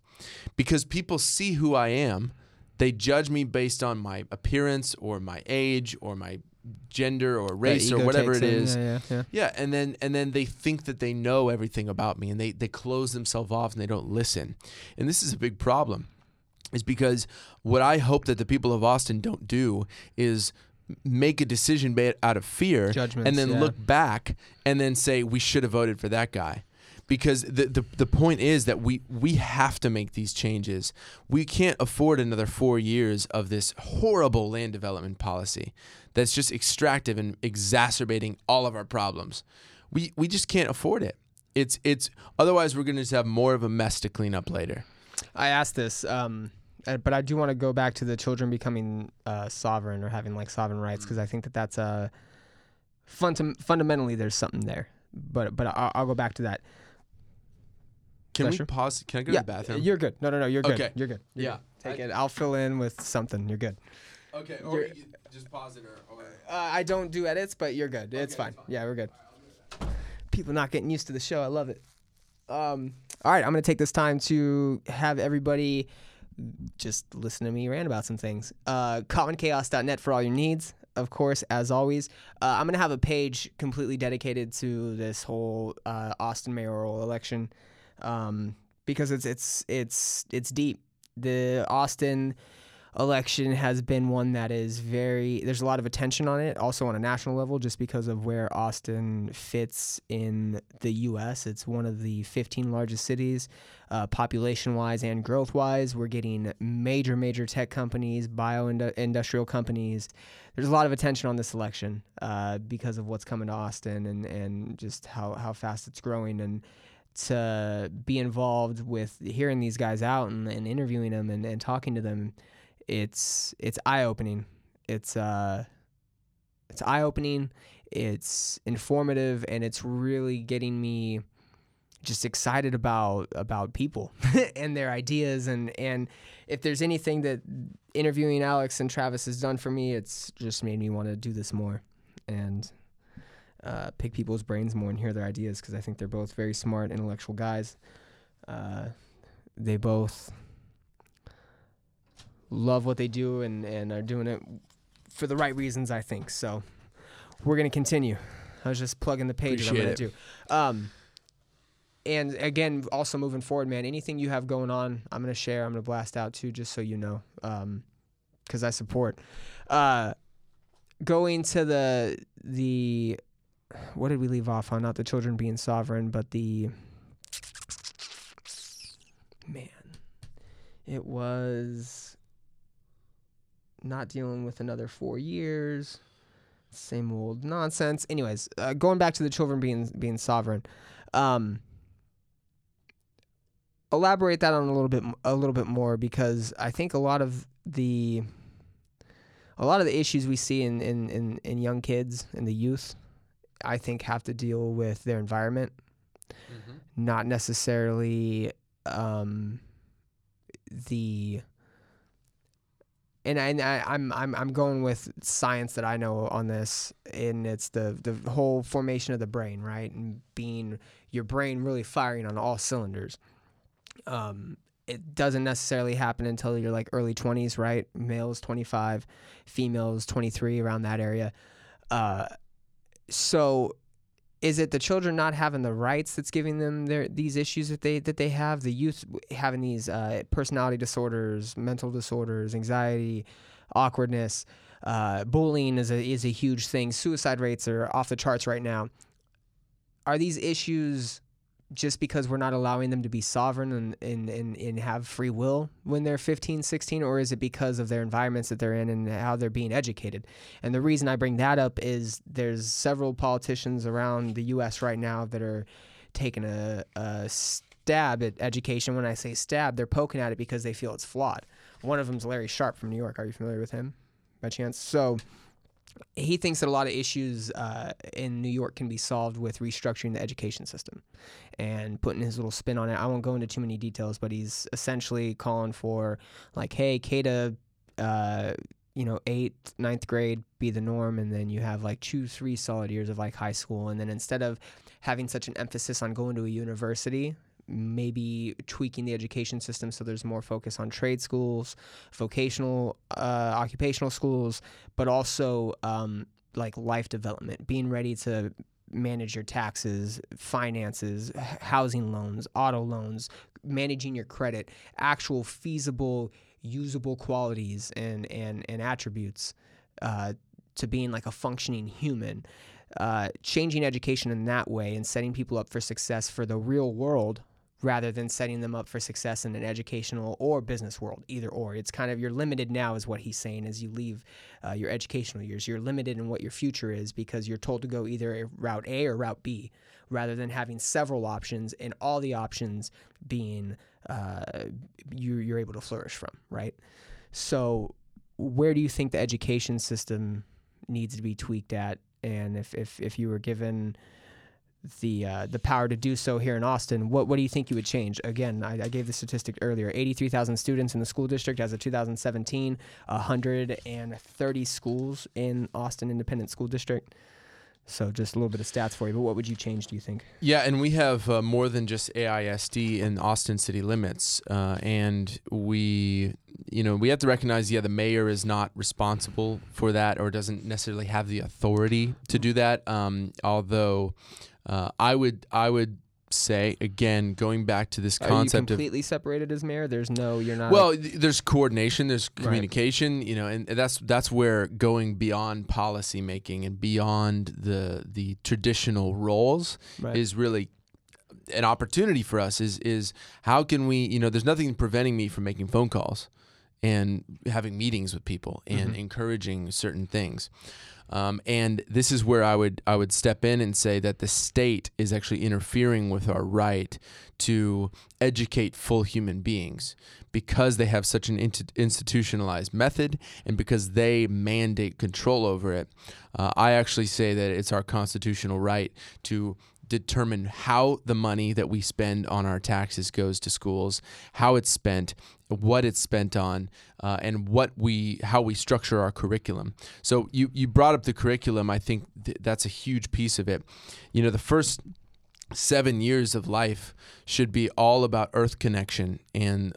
because people see who I am. They judge me based on my appearance or my age or my gender or race or whatever it in, is. Yeah, yeah, yeah. Yeah, and then and then they think that they know everything about me and they they close themselves off and they don't listen. And this is a big problem. Is because what I hope that the people of Austin don't do is make a decision out of fear Judgments, and then yeah. look back and then say we should have voted for that guy. Because the, the the point is that we we have to make these changes. We can't afford another four years of this horrible land development policy that's just extractive and exacerbating all of our problems. We we just can't afford it. It's it's otherwise we're going to just have more of a mess to clean up later. I asked this, um, uh, but I do want to go back to the children becoming uh, sovereign or having like sovereign rights because I think that that's uh, fun- fundamentally there's something there. But but I'll, I'll go back to that. Can we pause? Can I go yeah, to the bathroom? you're good. No, no, no, you're good. Okay. You're good. You're Yeah. good. Take I- it. I'll fill in with something. You're good. okay, or You're- just pause it or, or Uh, I don't do edits, but you're good. it's fine. Yeah, we're good. People not getting used to the show. I love it. Um, all right, I'm gonna take this time to have everybody just listen to me rant about some things. Uh, commonchaos.net for all your needs. Of course, as always, uh, I'm gonna have a page completely dedicated to this whole uh, Austin mayoral election um, because it's it's it's it's deep. The Austin election has been one that is very there's a lot of attention on it also on a national level just because of where Austin fits in the US it's one of the 15 largest cities uh, population wise and growth wise we're getting major major tech companies bio industrial companies. There's a lot of attention on this election uh, because of what's coming to Austin and and just how how fast it's growing. And to be involved with hearing these guys out and, and interviewing them and, and talking to them it's it's eye opening. It's uh it's eye opening. It's informative, and it's really getting me just excited about about people and their ideas and and if there's anything that interviewing Alex and Travis has done for me, it's just made me want to do this more and uh, pick people's brains more and hear their ideas because I think they're both very smart, intellectual guys. Uh, they both love what they do and, and are doing it for the right reasons, I think. So we're going to continue. I was just plugging the page that I'm going to do. Um, and again, also moving forward, man, anything you have going on, I'm going to share. I'm going to blast out too, just so you know, because I support. Uh, going to the, the, what did we leave off on? Not the children being sovereign, but the, man, it was not dealing with another four years. Same old nonsense. Anyways, uh, going back to the children being being sovereign, um, elaborate that on a little bit a little bit more because I think a lot of the a lot of the issues we see in in, in, in young kids and the youth, I think have to deal with their environment, not necessarily um, the and I, and I, I'm I'm I'm going with science that I know on this, and it's the the whole formation of the brain, right, and being your brain really firing on all cylinders. Um, it doesn't necessarily happen until you're like early 20s, right? Males 25, females 23, around that area. Uh, so is it the children not having the rights that's giving them their these issues that they that they have? The youth having these uh, personality disorders mental disorders anxiety awkwardness uh, bullying is a is a huge thing. Suicide rates are off the charts right now. Are these issues just because we're not allowing them to be sovereign and, and, and, and have free will when they're 15, 16, or is it because of their environments that they're in and how they're being educated? And the reason I bring that up is there's several politicians around the U.S. right now that are taking a, a stab at education. When I say stab, they're poking at it because they feel it's flawed. One of them's Larry Sharpe from New York. Are you familiar with him by chance? So he thinks that a lot of issues uh, in New York can be solved with restructuring the education system and putting his little spin on it. I won't go into too many details, but he's essentially calling for like, hey, CADA, uh, you know eighth ninth grade be the norm and then you have like two three solid years of like high school and then instead of having such an emphasis on going to a university maybe tweaking the education system so there's more focus on trade schools vocational uh, occupational schools but also um, like life development being ready to manage your taxes finances housing loans auto loans managing your credit actual feasible usable qualities and and and attributes uh, to being like a functioning human uh, changing education in that way and setting people up for success for the real world rather than setting them up for success in an educational or business world either or. It's kind of you're limited now is what he's saying as you leave uh, your educational years. You're limited in what your future is because you're told to go either route a or route b rather than having several options and all the options being uh, you, you're able to flourish from right? So where do you think the education system needs to be tweaked at? And if, if, if you were given the uh, the power to do so here in Austin, what what do you think you would change? Again, I, I gave the statistic earlier: eighty-three thousand students in the school district as of 2017, hundred and thirty schools in Austin Independent School District. So just a little bit of stats for you. But what would you change? Do you think? Yeah, and we have uh, more than just AISD in Austin city limits, uh, and we, you know, we have to recognize, yeah, the mayor is not responsible for that or doesn't necessarily have the authority to do that. Um, although, uh, I would, I would say again, going back to this Are you concept of completely separated as mayor? There's no, you're not. well, th- there's coordination, there's Right. communication, you know, and that's that's where going beyond policy making and beyond the the traditional roles Right. is really an opportunity for us. Is is how can we, you know, there's nothing preventing me from making phone calls and having meetings with people and Mhm. encouraging certain things. Um, and this is where I would I would step in and say that the state is actually interfering with our right to educate full human beings because they have such an int- institutionalized method and because they mandate control over it. Uh, I actually say that it's our constitutional right to determine how the money that we spend on our taxes goes to schools, how it's spent, what it's spent on, uh, and what we how we structure our curriculum. So you you brought up the curriculum. I think th- that's a huge piece of it. You know, the first seven years of life should be all about earth connection and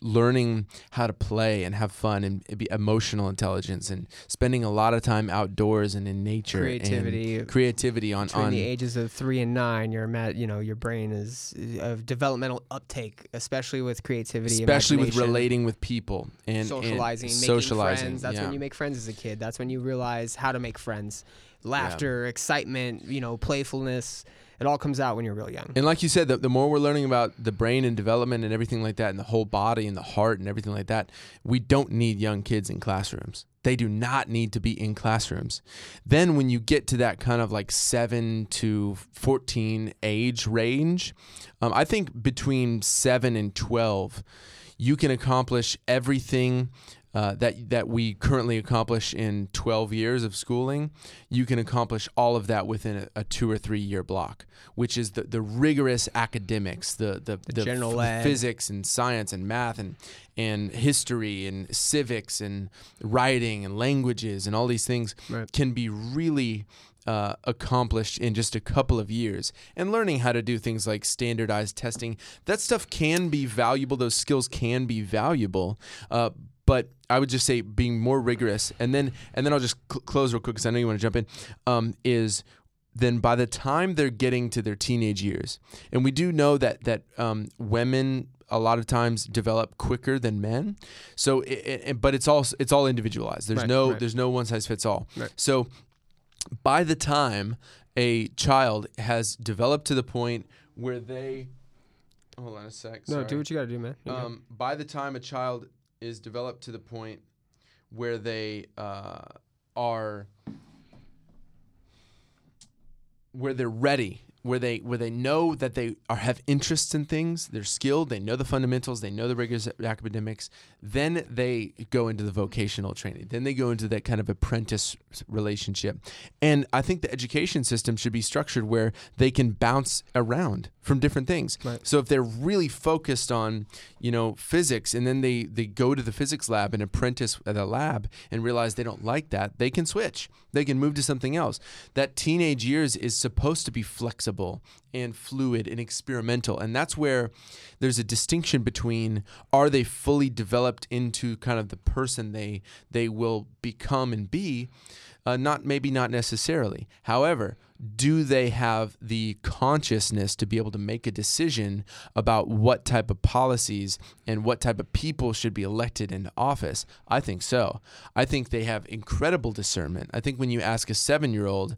learning how to play and have fun and be emotional intelligence and spending a lot of time outdoors and in nature and creativity. creativity on between on the ages of three and nine, your you know your brain is of developmental uptake, especially with creativity, especially with relating with people and socializing, and making socializing. friends. That's yeah. when you make friends as a kid. That's when you realize how to make friends. Laughter, excitement, you know, playfulness. It all comes out when you're real young. And like you said, the, the more we're learning about the brain and development and everything like that, and the whole body and the heart and everything like that, we don't need young kids in classrooms. They do not need to be in classrooms. Then, when you get to that kind of like 7 to 14 age range, um, I think between 7 and 12, you can accomplish everything uh, that that we currently accomplish in 12 years of schooling, you can accomplish all of that within a, a two or three year block, which is the, the rigorous academics, the the, The general f- physics and science and math and and history and civics and writing and languages and all these things Right. can be really uh, accomplished in just a couple of years. And learning how to do things like standardized testing that stuff can be valuable. Those skills can be valuable. Uh, but I would just say being more rigorous. And then and then I'll just cl- close real quick because I know you want to jump in um, is then by the time they're getting to their teenage years and we do know that that um, women a lot of times develop quicker than men. So it, it, but it's all it's all individualized. There's Right, no right. there's no one size fits all. Right. so by the time a child has developed to the point where they hold on a sec no, sorry. do what you got to do, man. You're um, by the time a child is developed to the point where they uh, are where they're ready where they where they know that they are have interests in things, they're skilled, they know the fundamentals, they know the rigorous academics, then they go into the vocational training. Then they go into that kind of apprentice relationship. And I think the education system should be structured where they can bounce around from different things. Right. So if they're really focused on, you know, physics and then they they go to the physics lab and apprentice at a lab and realize they don't like that, they can switch. They can move to something else. That teenage years is supposed to be flexible and fluid and experimental. And that's where there's a distinction between are they fully developed into kind of the person they they will become and be uh, not maybe not necessarily. However, do they have the consciousness to be able to make a decision about what type of policies and what type of people should be elected into office? I think so. I think they have incredible discernment. I think when you ask a seven year old,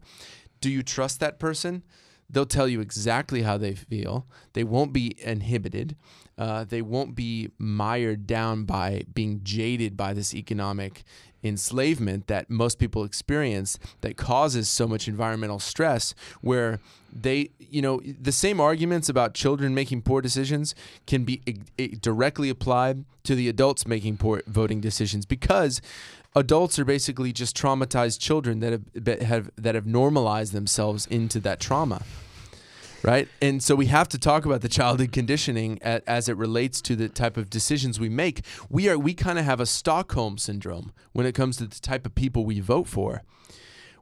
do you trust that person? They'll tell you exactly how they feel. They won't be inhibited. Uh, they won't be mired down by being jaded by this economic enslavement that most people experience that causes so much environmental stress where they you know the same arguments about children making poor decisions can be directly applied to the adults making poor voting decisions because adults are basically just traumatized children that have, that have that have normalized themselves into that trauma right? And so we have to talk about the childhood conditioning a, as it relates to the type of decisions we make. We are we kind of have a Stockholm syndrome when it comes to the type of people we vote for.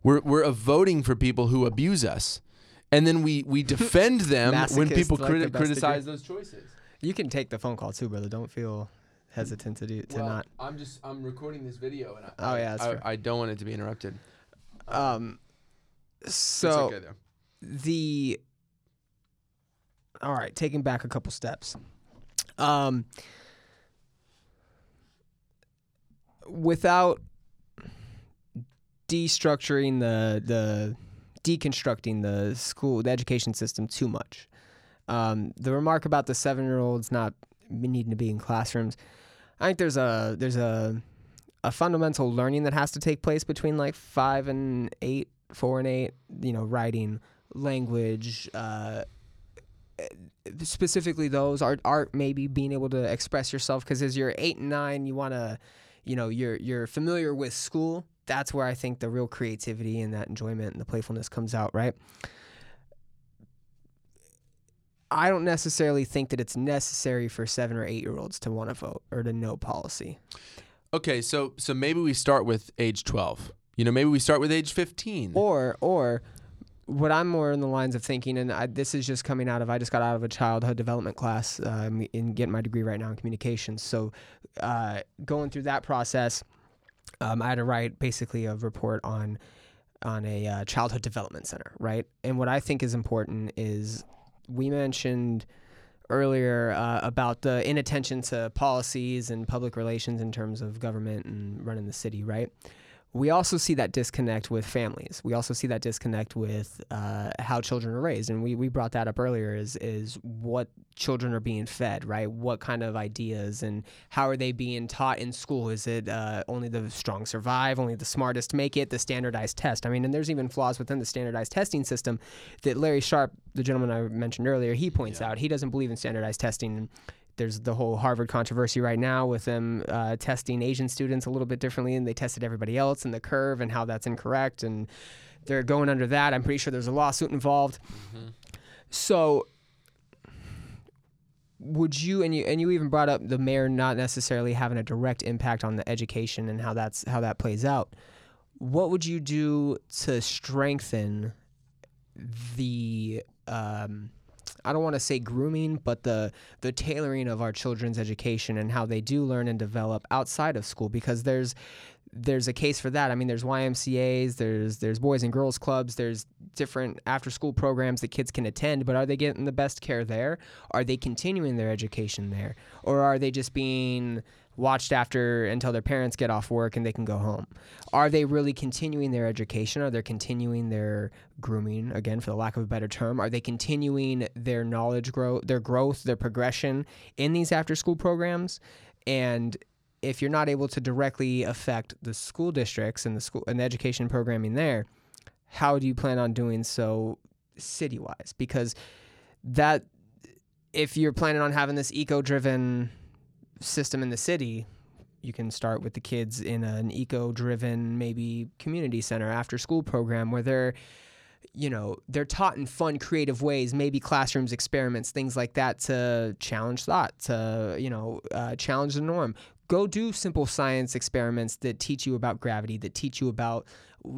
We're we're voting for people who abuse us, and then we we defend them when people like criti- criticize those choices. You can take the phone call too, brother. Don't feel hesitant to do to well, not. I'm just I'm recording this video, and I, Oh, yeah, I. I don't want it to be interrupted. Um, so okay, the all right, taking back a couple steps. Um, without destructuring the the deconstructing the school the education system too much. Um, the remark about the seven year olds not needing to be in classrooms, I think there's a there's a a fundamental learning that has to take place between like five and eight, four and eight. You know, writing, language, uh, specifically those art, art, maybe being able to express yourself. Because as you're eight and nine, you want to, you know, you're you're familiar with school. That's where I think the real creativity and that enjoyment and the playfulness comes out, right? I don't necessarily think that it's necessary for seven or eight year olds to want to vote or to know policy. Okay, so so maybe we start with age 12. You know, maybe we start with age 15. Or or what I'm more in the lines of thinking, and I, this is just coming out of I just got out of a childhood development class um, in getting my degree right now in communications. So uh, going through that process, um, I had to write basically a report on on a uh, childhood development center, right? And what I think is important is we mentioned earlier uh, about the inattention to policies and public relations in terms of government and running the city, right? We also see that disconnect with families. We also see that disconnect with uh, how children are raised, and we, we brought that up earlier. Is is what children are being fed, right? What kind of ideas and how are they being taught in school? Is it uh, only the strong survive, only the smartest make it, the standardized test? I mean, and there's even flaws within the standardized testing system that Larry Sharpe, the gentleman I mentioned earlier, he points out. He doesn't believe in standardized testing. There's the whole Harvard controversy right now with them uh, testing Asian students a little bit differently, and they tested everybody else in the curve, and how that's incorrect. And they're going under that. I'm pretty sure there's a lawsuit involved. So would you and you and you even brought up the mayor not necessarily having a direct impact on the education and how that's how that plays out what would you do to strengthen the um, I don't want to say grooming, but the the tailoring of our children's education and how they do learn and develop outside of school because there's there's a case for that. I mean, there's YMCA's, there's there's boys and girls clubs, there's different after school programs that kids can attend, but are they getting the best care there? Are they continuing their education there? Or are they just being watched after until their parents get off work and they can go home? Are they really continuing their education? Are they continuing their grooming again for the lack of a better term? Are they continuing their knowledge growth, their growth, their progression in these after school programs? And if you're not able to directly affect the school districts and the school and the education programming there, how do you plan on doing so city wise because that if you're planning on having this eco driven system in the city, you can start with the kids in an eco driven maybe community center after school program where they're you know they're taught in fun creative ways maybe classrooms experiments things like that to challenge thought to you know uh, challenge the norm go do simple science experiments that teach you about gravity that teach you about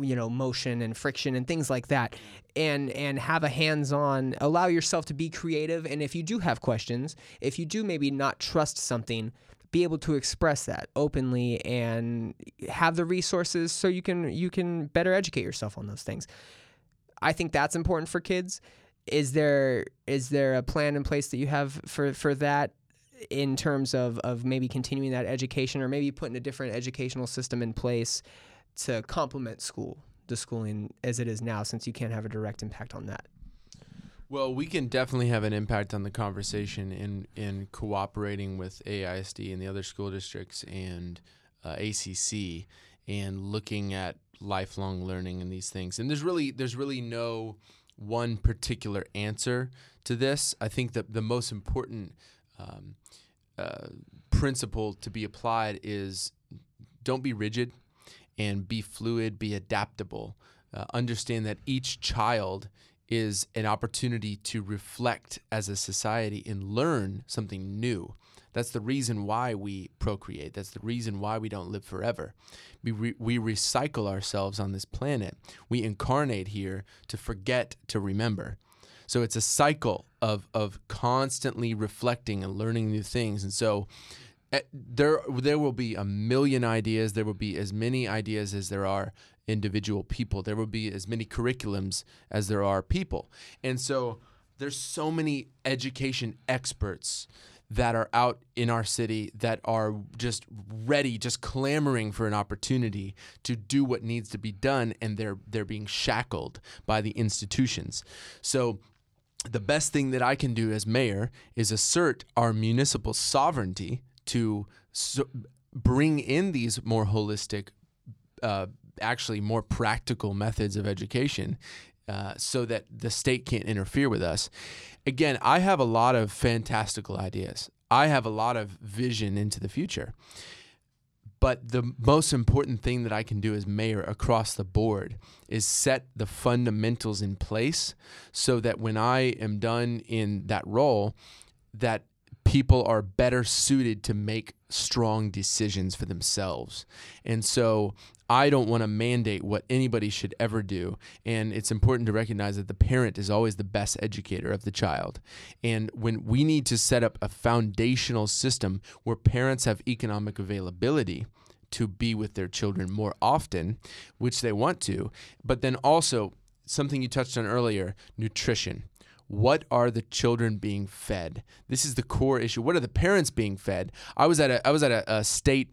you know motion and friction and things like that and and have a hands-on allow yourself to be creative and if you do have questions if you do maybe not trust something be able to express that openly and have the resources so you can you can better educate yourself on those things I think that's important for kids. Is there is there a plan in place that you have for for that in terms of of maybe continuing that education or maybe putting a different educational system in place to complement school, the schooling as it is now since you can't have a direct impact on that. Well, we can definitely have an impact on the conversation in in cooperating with AISD and the other school districts and uh, ACC and looking at lifelong learning and these things. And there's really there's really no one particular answer to this. I think that the most important um, uh, principle to be applied is don't be rigid and be fluid, be adaptable. Uh, understand that each child is an opportunity to reflect as a society and learn something new. That's the reason why we procreate. That's the reason why we don't live forever. We, re- we recycle ourselves on this planet. We incarnate here to forget to remember. So it's a cycle of, of constantly reflecting and learning new things. And so eh, there there will be a million ideas. There will be as many ideas as there are individual people. There will be as many curriculums as there are people. And so there's so many education experts that are out in our city that are just ready, just clamoring for an opportunity to do what needs to be done, and they're they're being shackled by the institutions. So the best thing that I can do as mayor is assert our municipal sovereignty to so bring in these more holistic, uh, actually more practical methods of education. Uh, so that the state can't interfere with us. Again, I have a lot of fantastical ideas. I have a lot of vision into the future. But the most important thing that I can do as mayor across the board is set the fundamentals in place so that when I am done in that role, that people are better suited to make strong decisions for themselves. And so I don't want to mandate what anybody should ever do. And it's important to recognize that the parent is always the best educator of the child. And when we need to set up a foundational system where parents have economic availability, to be with their children more often, which they want to, but then also something you touched on earlier nutrition. What are the children being fed? This is the core issue. What are the parents being fed? I was at a I was at a, a state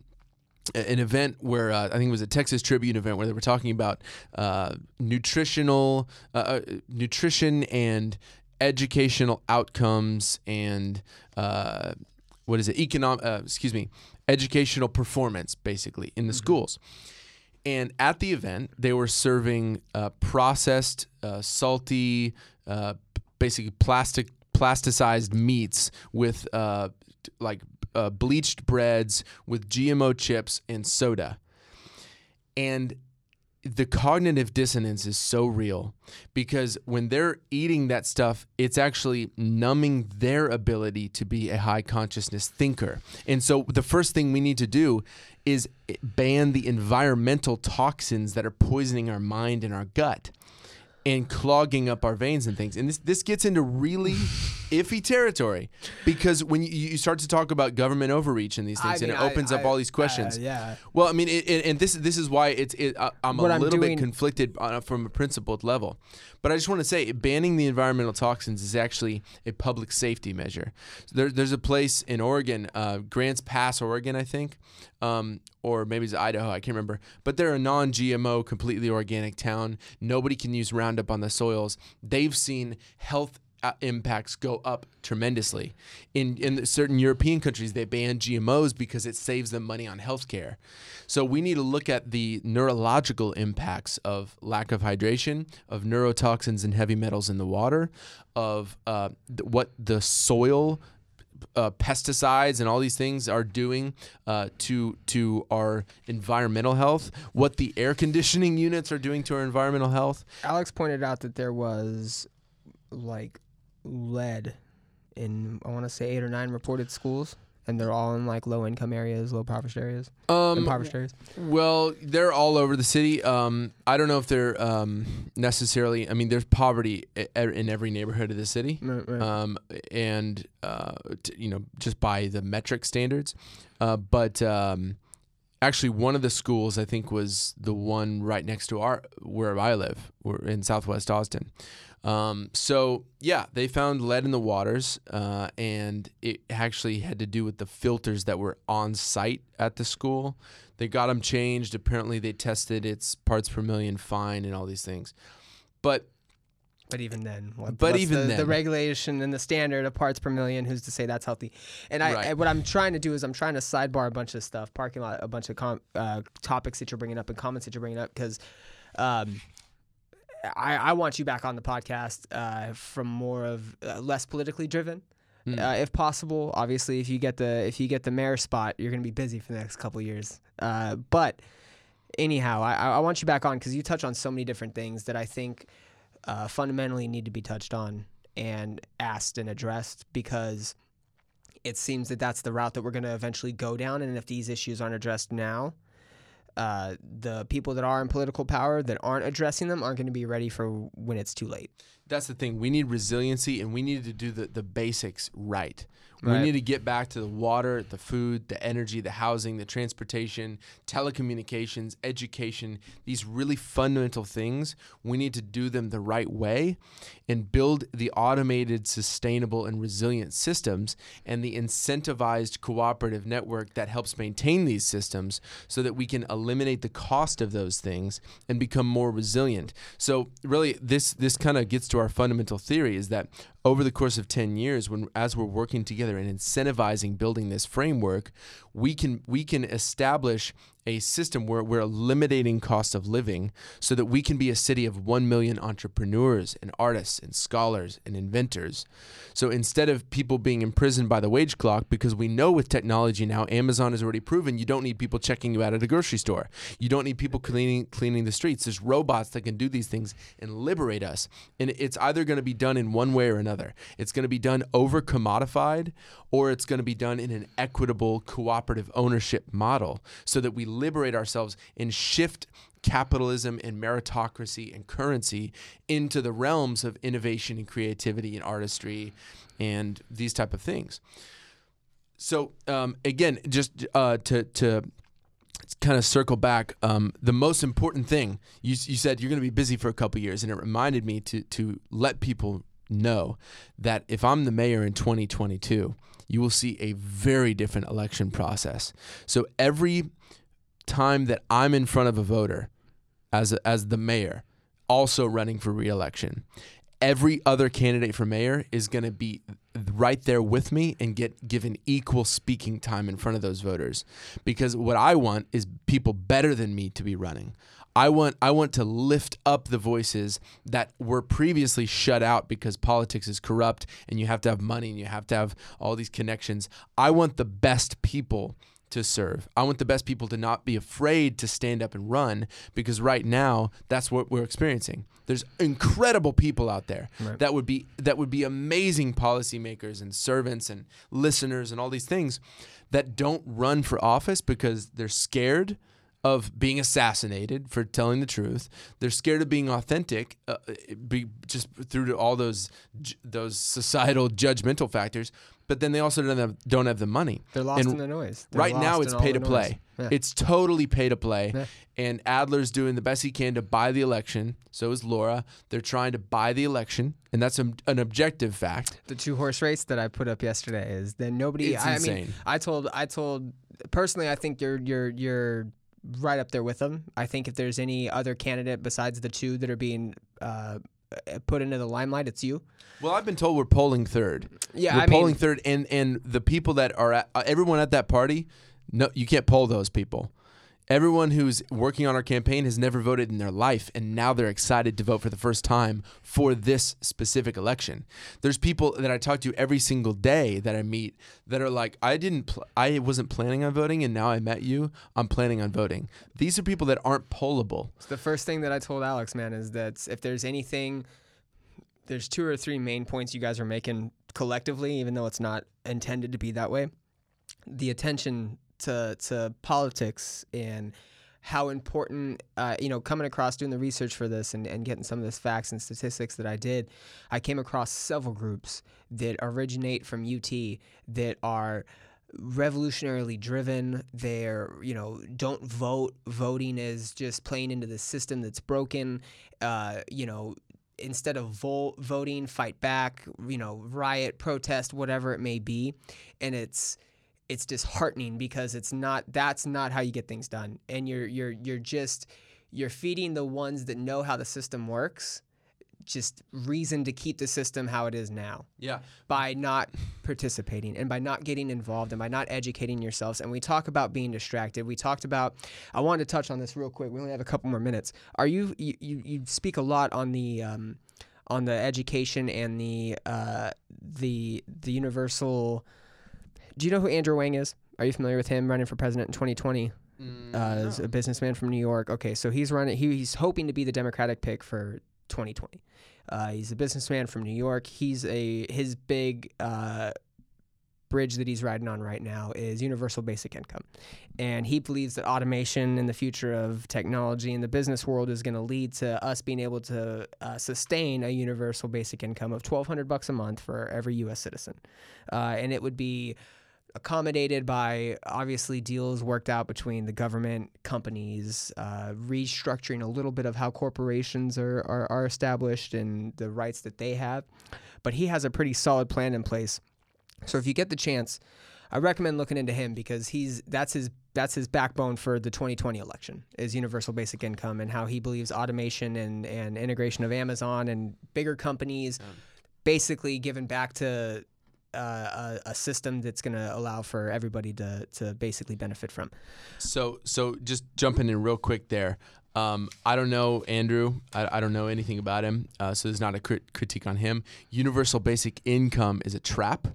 an event where uh, I think it was a Texas Tribune event where they were talking about uh, nutritional uh, uh nutrition and educational outcomes and uh, what is it? Economic uh, excuse me educational performance basically in the schools. And at the event they were serving uh, processed uh, salty uh, basically plastic plasticized meats with uh, like uh, bleached breads with gmo chips and soda and the cognitive dissonance is so real because when they're eating that stuff, it's actually numbing their ability to be a high consciousness thinker. And so the first thing we need to do is ban the environmental toxins that are poisoning our mind and our gut and clogging up our veins and things. And this this gets into really iffy territory because when you, you start to talk about government overreach and these things, I and mean, it opens I- up I- all these questions. uh, yeah. Well, I mean, it, it, and this this is why it's it, uh, I'm What a I'm little doing- bit conflicted on, a- from a principled level, but I just want to say banning the environmental toxins is actually a public safety measure. There, there's a place in Oregon, uh, Grants Pass, Oregon, I think, um, or maybe it's Idaho, I can't remember, but they're a non-GMO, completely organic town. Nobody can use Roundup on the soils. They've seen health uh, impacts go up tremendously. In in certain European countries, they ban GMOs because it saves them money on healthcare. So we need to look at the neurological impacts of lack of hydration, of neurotoxins and heavy metals in the water, of uh, what the soil uh, pesticides and all these things are doing uh, to to our environmental health, what the air conditioning units are doing to our environmental health. Alex pointed out that there was like lead in I want to say eight or nine reported schools, and they're all in like low income areas, low impoverished areas, Um, impoverished areas. well, they're all over the city. Um, I don't know if they're um, necessarily. I mean, there's poverty in every neighborhood of the city. Right, right. um, and uh, t- you know just by the metric standards. Uh, but um, actually, one of the schools I think was the one right next to our where I live, we're in Southwest Austin. Um, so yeah, they found lead in the waters, uh, and it actually had to do with the filters that were on site at the school. They got them changed. Apparently, they tested its parts per million fine and all these things. But But even then, what, But even the, the regulation and the standard of parts per million, who's to say that's healthy? And I, Right. I- what I'm trying to do is I'm trying to sidebar a bunch of stuff, parking lot, a bunch of com- uh, topics that you're bringing up and comments that you're bringing up because. Um, I, I want you back on the podcast uh, from more of uh, less politically driven, Hmm. uh, if possible. Obviously, if you get the if you get the mayor spot, you're going to be busy for the next couple years. Uh, but anyhow, I, I want you back on because you touch on so many different things that I think uh, fundamentally need to be touched on and asked and addressed because it seems that that's the route that we're going to eventually go down. And if these issues aren't addressed now, uh, the people that are in political power that aren't addressing them aren't going to be ready for when it's too late. That's the thing. We need resiliency and we need to do the, the basics right. We need to get back to the water, the food, the energy, the housing, the transportation, telecommunications, education, these really fundamental things. We need to do them the right way and build the automated, sustainable, and resilient systems and the incentivized cooperative network that helps maintain these systems so that we can eliminate the cost of those things and become more resilient. So really this this kind of gets to our fundamental theory is that over the course of 10 years when as we're working together and incentivizing building this framework we can we can establish a system where we're eliminating cost of living so that we can be a city of 1 million entrepreneurs and artists and scholars and inventors. So instead of people being imprisoned by the wage clock because we know with technology now Amazon has already proven you don't need people checking you out at a grocery store. You don't need people cleaning cleaning the streets. There's robots that can do these things and liberate us. And it's either going to be done in one way or another. It's going to be done over commodified or it's going to be done in an equitable cooperative ownership model so that we liberate ourselves and shift capitalism and meritocracy and currency into the realms of innovation and creativity and artistry and these type of things. So um, again just uh, to to kind of circle back um, the most important thing you, you said you're going to be busy for a couple years and it reminded me to to let people know that if i'm the mayor in 2022 you will see a very different election process. So every time that i'm in front of a voter as a, as the mayor also running for reelection every other candidate for mayor is going to be right there with me and get given equal speaking time in front of those voters because what I want is people better than me to be running. I want I want to lift up the voices that were previously shut out because politics is corrupt and you have to have money and you have to have all these connections. I want the best people to serve. I want the best people to not be afraid to stand up and run because right now that's what we're experiencing. There's incredible people out there Right. that would be that would be amazing policymakers and servants and listeners and all these things that don't run for office because they're scared of being assassinated for telling the truth. They're scared of being authentic, uh, be, just through to all those those societal judgmental factors. But then they also don't have don't have the money. They're lost And in the noise. They're right now, it's pay to play. Yeah. It's totally pay to play. Yeah. And Adler's doing the best he can to buy the election. So is Laura. They're trying to buy the election, and that's a, an objective fact. the two horse race that I put up yesterday is that nobody. It's I, I insane. mean, I told, I told personally, I think you're you're you're right up there with them. I think if there's any other candidate besides the two that are being uh, put into the limelight, it's you. Well, I've been told we're polling third. Yeah, we're I mean- polling third, and and the people that are at, uh, everyone at that party, no, you can't poll those people. Everyone who's working on our campaign has never voted in their life, and now they're excited to vote for the first time for this specific election. There's people that I talk to every single day that I meet that are like, I didn't, pl- I wasn't planning on voting, and now I met you. I'm planning on voting. These are people that aren't pollable. The first thing that I told Alex, man, is that if there's anything, there's two or three main points you guys are making collectively, even though it's not intended to be that way. The attention to to politics and how important, uh, you know, coming across doing the research for this and, and getting some of this facts and statistics that I did, I came across several groups that originate from UT that are revolutionarily driven. They're, you know, don't vote. Voting is just playing into the system that's broken. Uh, you know, instead of vo- voting, fight back. You know, riot, protest, whatever it may be, and it's it's disheartening because it's not that's not how you get things done and you're you're you're just you're feeding the ones that know how the system works just reason to keep the system how it is now Yeah. by not participating and by not getting involved and by not educating yourselves. And we talk about being distracted. We talked about. I wanted to touch on this real quick. We only have a couple more minutes. Are you you you, you speak a lot on the um, on the education and the uh, the the universal. Do you know who Andrew Yang is? Are you familiar with him running for president in 2020? uh, is a businessman from New York. Okay, so he's running. He, he's hoping to be the Democratic pick for 2020. Uh, he's a businessman from New York. He's a his big uh, bridge that he's riding on right now is universal basic income, and he believes that automation and the future of technology in the business world is going to lead to us being able to uh, sustain a universal basic income of 1,200 bucks a month for every U.S. citizen, uh, and it would be accommodated by obviously deals worked out between the government companies, uh, restructuring a little bit of how corporations are, are, are established and the rights that they have. But he has a pretty solid plan in place. So if you get the chance, I recommend looking into him because he's that's his that's his backbone for the 2020 election is universal basic income and how he believes automation and, and integration of Amazon and bigger companies basically giving back to a, a system that's going to allow for everybody to, to basically benefit from. So, so just jumping in real quick there. Um, I don't know Andrew. I, I don't know anything about him. Uh, so there's not a crit- critique on him. Universal basic income is a trap.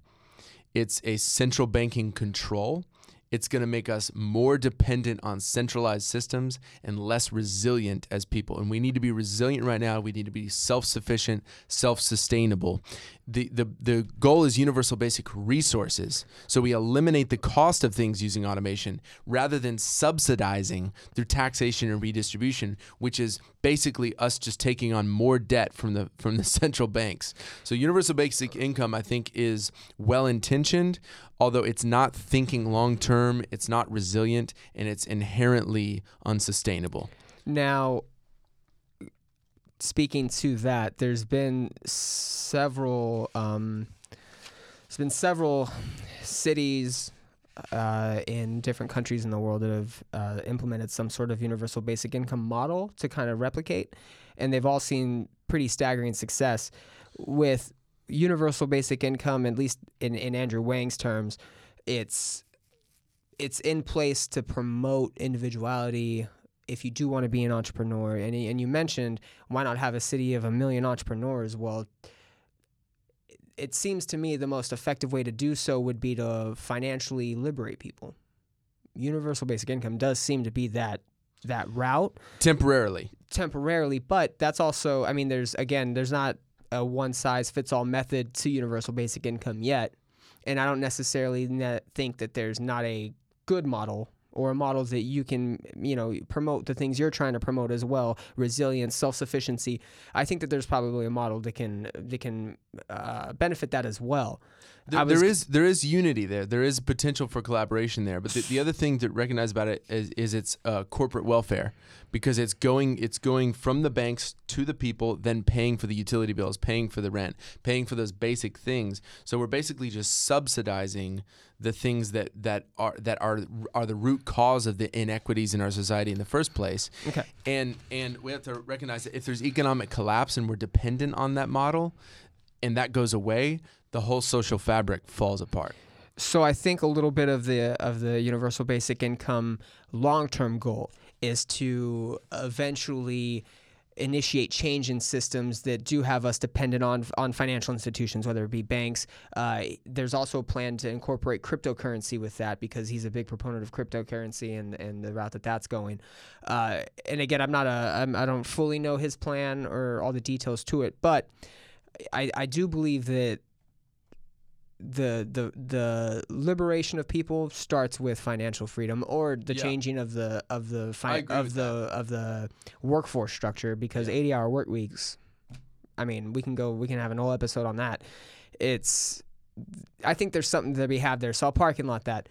It's a central banking control. It's going to make us more dependent on centralized systems and less resilient as people. And we need to be resilient right now. We need to be self-sufficient, self-sustainable. The, the the goal is universal basic resources. So we eliminate the cost of things using automation rather than subsidizing through taxation and redistribution, which is basically us just taking on more debt from the from the central banks. So universal basic income I think is well intentioned, although it's not thinking long term, it's not resilient, and it's inherently unsustainable. Now, speaking to that, there's been several. Um, there's been several cities uh, in different countries in the world that have uh, implemented some sort of universal basic income model to kind of replicate, and they've all seen pretty staggering success with universal basic income. At least in, in Andrew Yang's terms, it's it's in place to promote individuality if you do want to be an entrepreneur and, and you mentioned why not have a city of a million entrepreneurs? Well it seems to me the most effective way to do so would be to financially liberate people. Universal basic income does seem to be that that route. Temporarily. temporarily but that's also i mean there's again there's not a one size fits all method to universal basic income yet and i don't necessarily ne- think that there's not a good model or models that you can you know promote the things you're trying to promote as well resilience self-sufficiency. I think that there's probably a model that can that can uh, benefit that as well There, was- there is there is unity there. There is potential for collaboration there. But the, the other thing to recognize about it is, is its uh, corporate welfare, because it's going it's going from the banks to the people, then paying for the utility bills, paying for the rent, paying for those basic things. So we're basically just subsidizing the things that, that are that are are the root cause of the inequities in our society in the first place. Okay. And and we have to recognize that if there's economic collapse and we're dependent on that model, and that goes away, the whole social fabric falls apart. So I think a little bit of the of the universal basic income long term goal is to eventually initiate change in systems that do have us dependent on on financial institutions, whether it be banks. Uh, there's also a plan to incorporate cryptocurrency with that because he's a big proponent of cryptocurrency and, and the route that that's going. Uh, and again, I'm not a I'm, I don't fully know his plan or all the details to it, but I, I do believe that the the the liberation of people starts with financial freedom or the Yeah. changing of the of the fi- of the of the workforce structure because Yeah. 80 hour work weeks I mean we can go we can have an whole episode on that. It's I think there's something that we have there. So I'll parking lot that.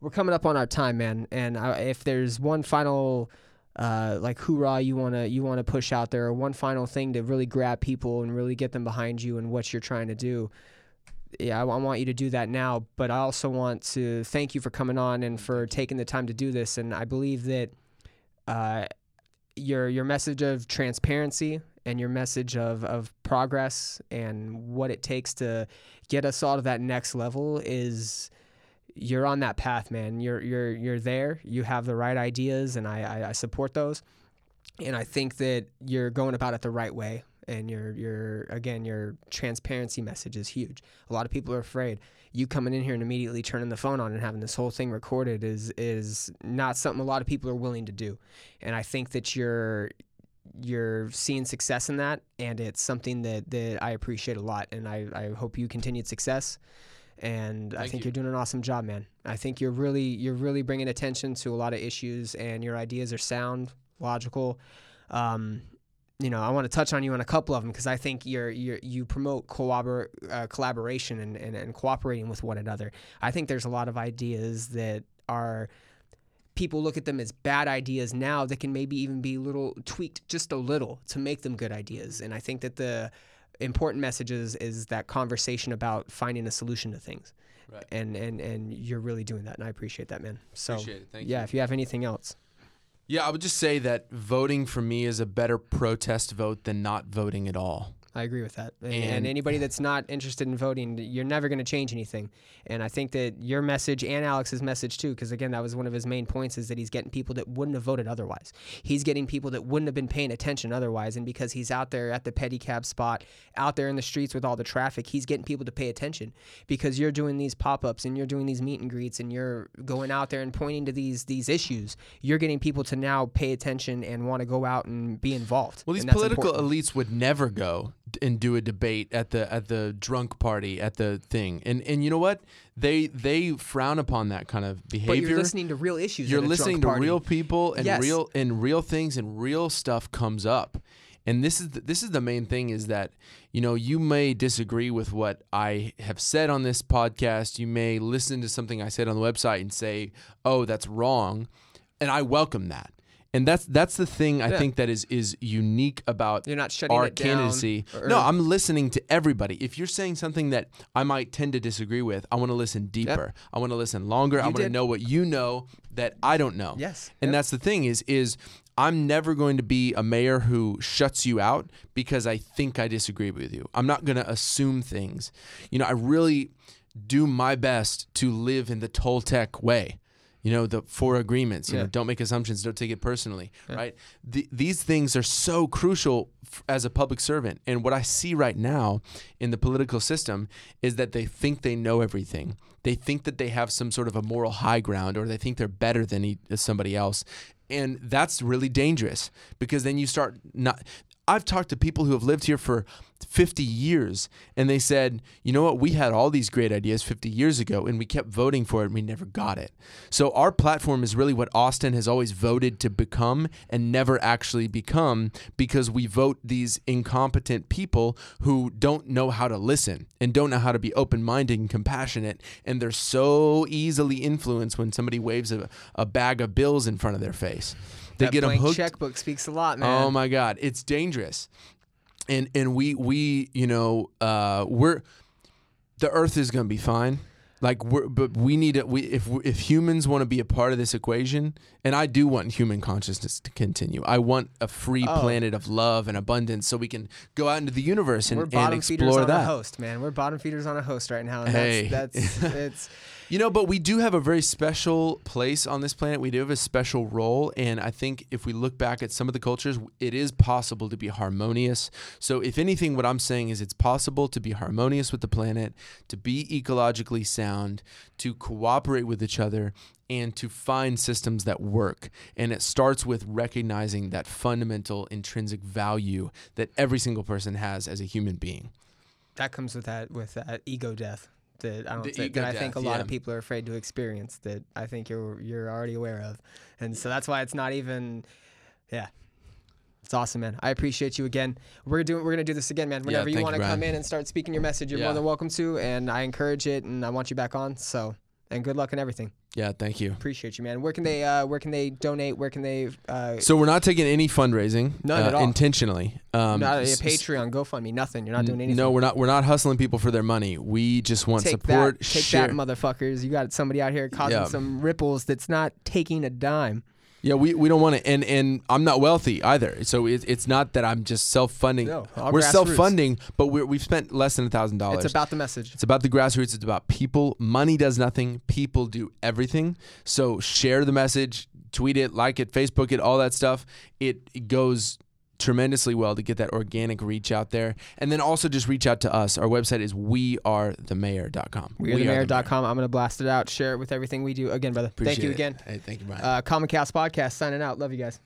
We're coming up on our time man. And I, if there's one final uh, like hoorah you want to you want to push out there or one final thing to really grab people and really get them behind you and what you're trying to do yeah, I, I want you to do that now. But I also want to thank you for coming on and for taking the time to do this. And I believe that uh, your your message of transparency and your message of, of progress and what it takes to get us all to that next level is you're on that path, man. You're you're you're there. You have the right ideas, and I, I, I support those. And I think that you're going about it the right way. And your your again your transparency message is huge. A lot of people are afraid. You coming in here and immediately turning the phone on and having this whole thing recorded is is not something a lot of people are willing to do. And I think that you're you're seeing success in that, and it's something that that I appreciate a lot. And I I hope you continued success. And I think you. you're doing an awesome job, man. I think you're really you're really bringing attention to a lot of issues, and your ideas are sound, logical. Um, you know, I want to touch on you on a couple of them because I think you're, you're you promote collabor- uh, collaboration and, and, and cooperating with one another. I think there's a lot of ideas that are people look at them as bad ideas now that can maybe even be little tweaked just a little to make them good ideas. And I think that the important message is, is that conversation about finding a solution to things. Right. And, and and you're really doing that, and I appreciate that, man. So Appreciate it. Thank yeah, you. if you have anything else, Yeah, I would just say that voting for me is a better protest vote than not voting at all. I agree with that. And, and anybody that's not interested in voting, you're never going to change anything. And I think that your message and Alex's message too, because again, that was one of his main points, is that he's getting people that wouldn't have voted otherwise. He's getting people that wouldn't have been paying attention otherwise. And because he's out there at the pedicab spot, out there in the streets with all the traffic, he's getting people to pay attention. Because you're doing these pop-ups and you're doing these meet and greets and you're going out there and pointing to these these issues. You're getting people to now pay attention and want to go out and be involved. Well, these political important. elites would never go and do a debate at the at the drunk party at the thing, and and you know what? They they frown upon that kind of behavior. But you're listening to real issues. You're at a drunk listening to party. real people and Yes. real and real things and real stuff comes up. And this is the, this is the main thing is that you know you may disagree with what I have said on this podcast. You may listen to something I said on the website and say, "Oh, that's wrong," and I welcome that. And that's that's the thing I Yeah. think that is is unique about You're not shutting our candidacy. or- no, I'm listening to everybody. If you're saying something that I might tend to disagree with, I want to listen deeper. I want to listen longer. I want to know what you know that I don't know. Yes. And Yep. that's the thing is is I'm never going to be a mayor who shuts you out because I think I disagree with you. I'm not going to assume things. You know, I really do my best to live in the Toltec way. You know, the four agreements, you Yeah. know, don't make assumptions, don't take it personally, right? The, these things are so crucial f- as a public servant. And what I see right now in the political system is that they think they know everything. They think that they have some sort of a moral high ground or they think they're better than e- somebody else. and that's really dangerous because then you start not I've talked to people who have lived here for 50 years and they said, "You know what? We had all these great ideas 50 years ago and we kept voting for it and we never got it." So our platform is really what Austin has always voted to become and never actually become because we vote these incompetent people who don't know how to listen and don't know how to be open-minded and compassionate and they're so easily influenced when somebody waves a, a bag of bills in front of their face. They that get them hooked checkbook speaks a lot, man. Oh my God, it's dangerous, and and we we you know uh, we're the Earth is gonna be fine. Like we're but we need it. We if if humans want to be a part of this equation, and I do want human consciousness to continue. I want a free Oh. planet of love and abundance, so we can go out into the universe and, We're and bottom feeders explore on a that. host, man. We're bottom feeders on a host right now. And Hey. that's, that's it's You know, but we do have a very special place on this planet. We do have a special role. And I think if we look back at some of the cultures, it is possible to be harmonious. So, if anything, what I'm saying is it's possible to be harmonious with the planet, to be ecologically sound, to cooperate with each other, and to find systems that work. And it starts with recognizing that fundamental intrinsic value that every single person has as a human being. that comes with that with that ego death that I don't The think, that I think a lot yeah. of people are afraid to experience that I think you're you're already aware of. And so that's why it's not even yeah. It's awesome, man. I appreciate you again. We're doing we're gonna do this again, man. Whenever you thank want you, to come in and start speaking your message, you're more than welcome to and I encourage it and I want you back on. So and good luck and everything. Yeah, thank you. Appreciate you, man. Where can they uh where can they donate? Where can they uh So we're not taking any fundraising None uh, at all. intentionally. Um, not a Patreon, GoFundMe, nothing. You're not doing anything. No, we're not. We're not hustling people for their money. We just want take support. that, take share. that, motherfuckers! You got somebody out here causing Yeah. some ripples that's not taking a dime. Yeah, we, we don't want to. And and I'm not wealthy either. So it, it's not that I'm just self funding. No, we're self funding, but we're, we've spent less than a thousand dollars. It's about the message. It's about the grassroots. It's about people. Money does nothing. People do everything. So share the message, tweet it, like it, Facebook it, all that stuff. It, it goes tremendously well to get that organic reach out there. And then also just reach out to us. Our website is wearethemayor.com. WeAreTheMayor.com. I'm gonna blast it out. Share it with everything we do. Again, brother. thank you again. Hey, thank you, Brian. Uh, Common Cast Podcast signing out. Love you guys.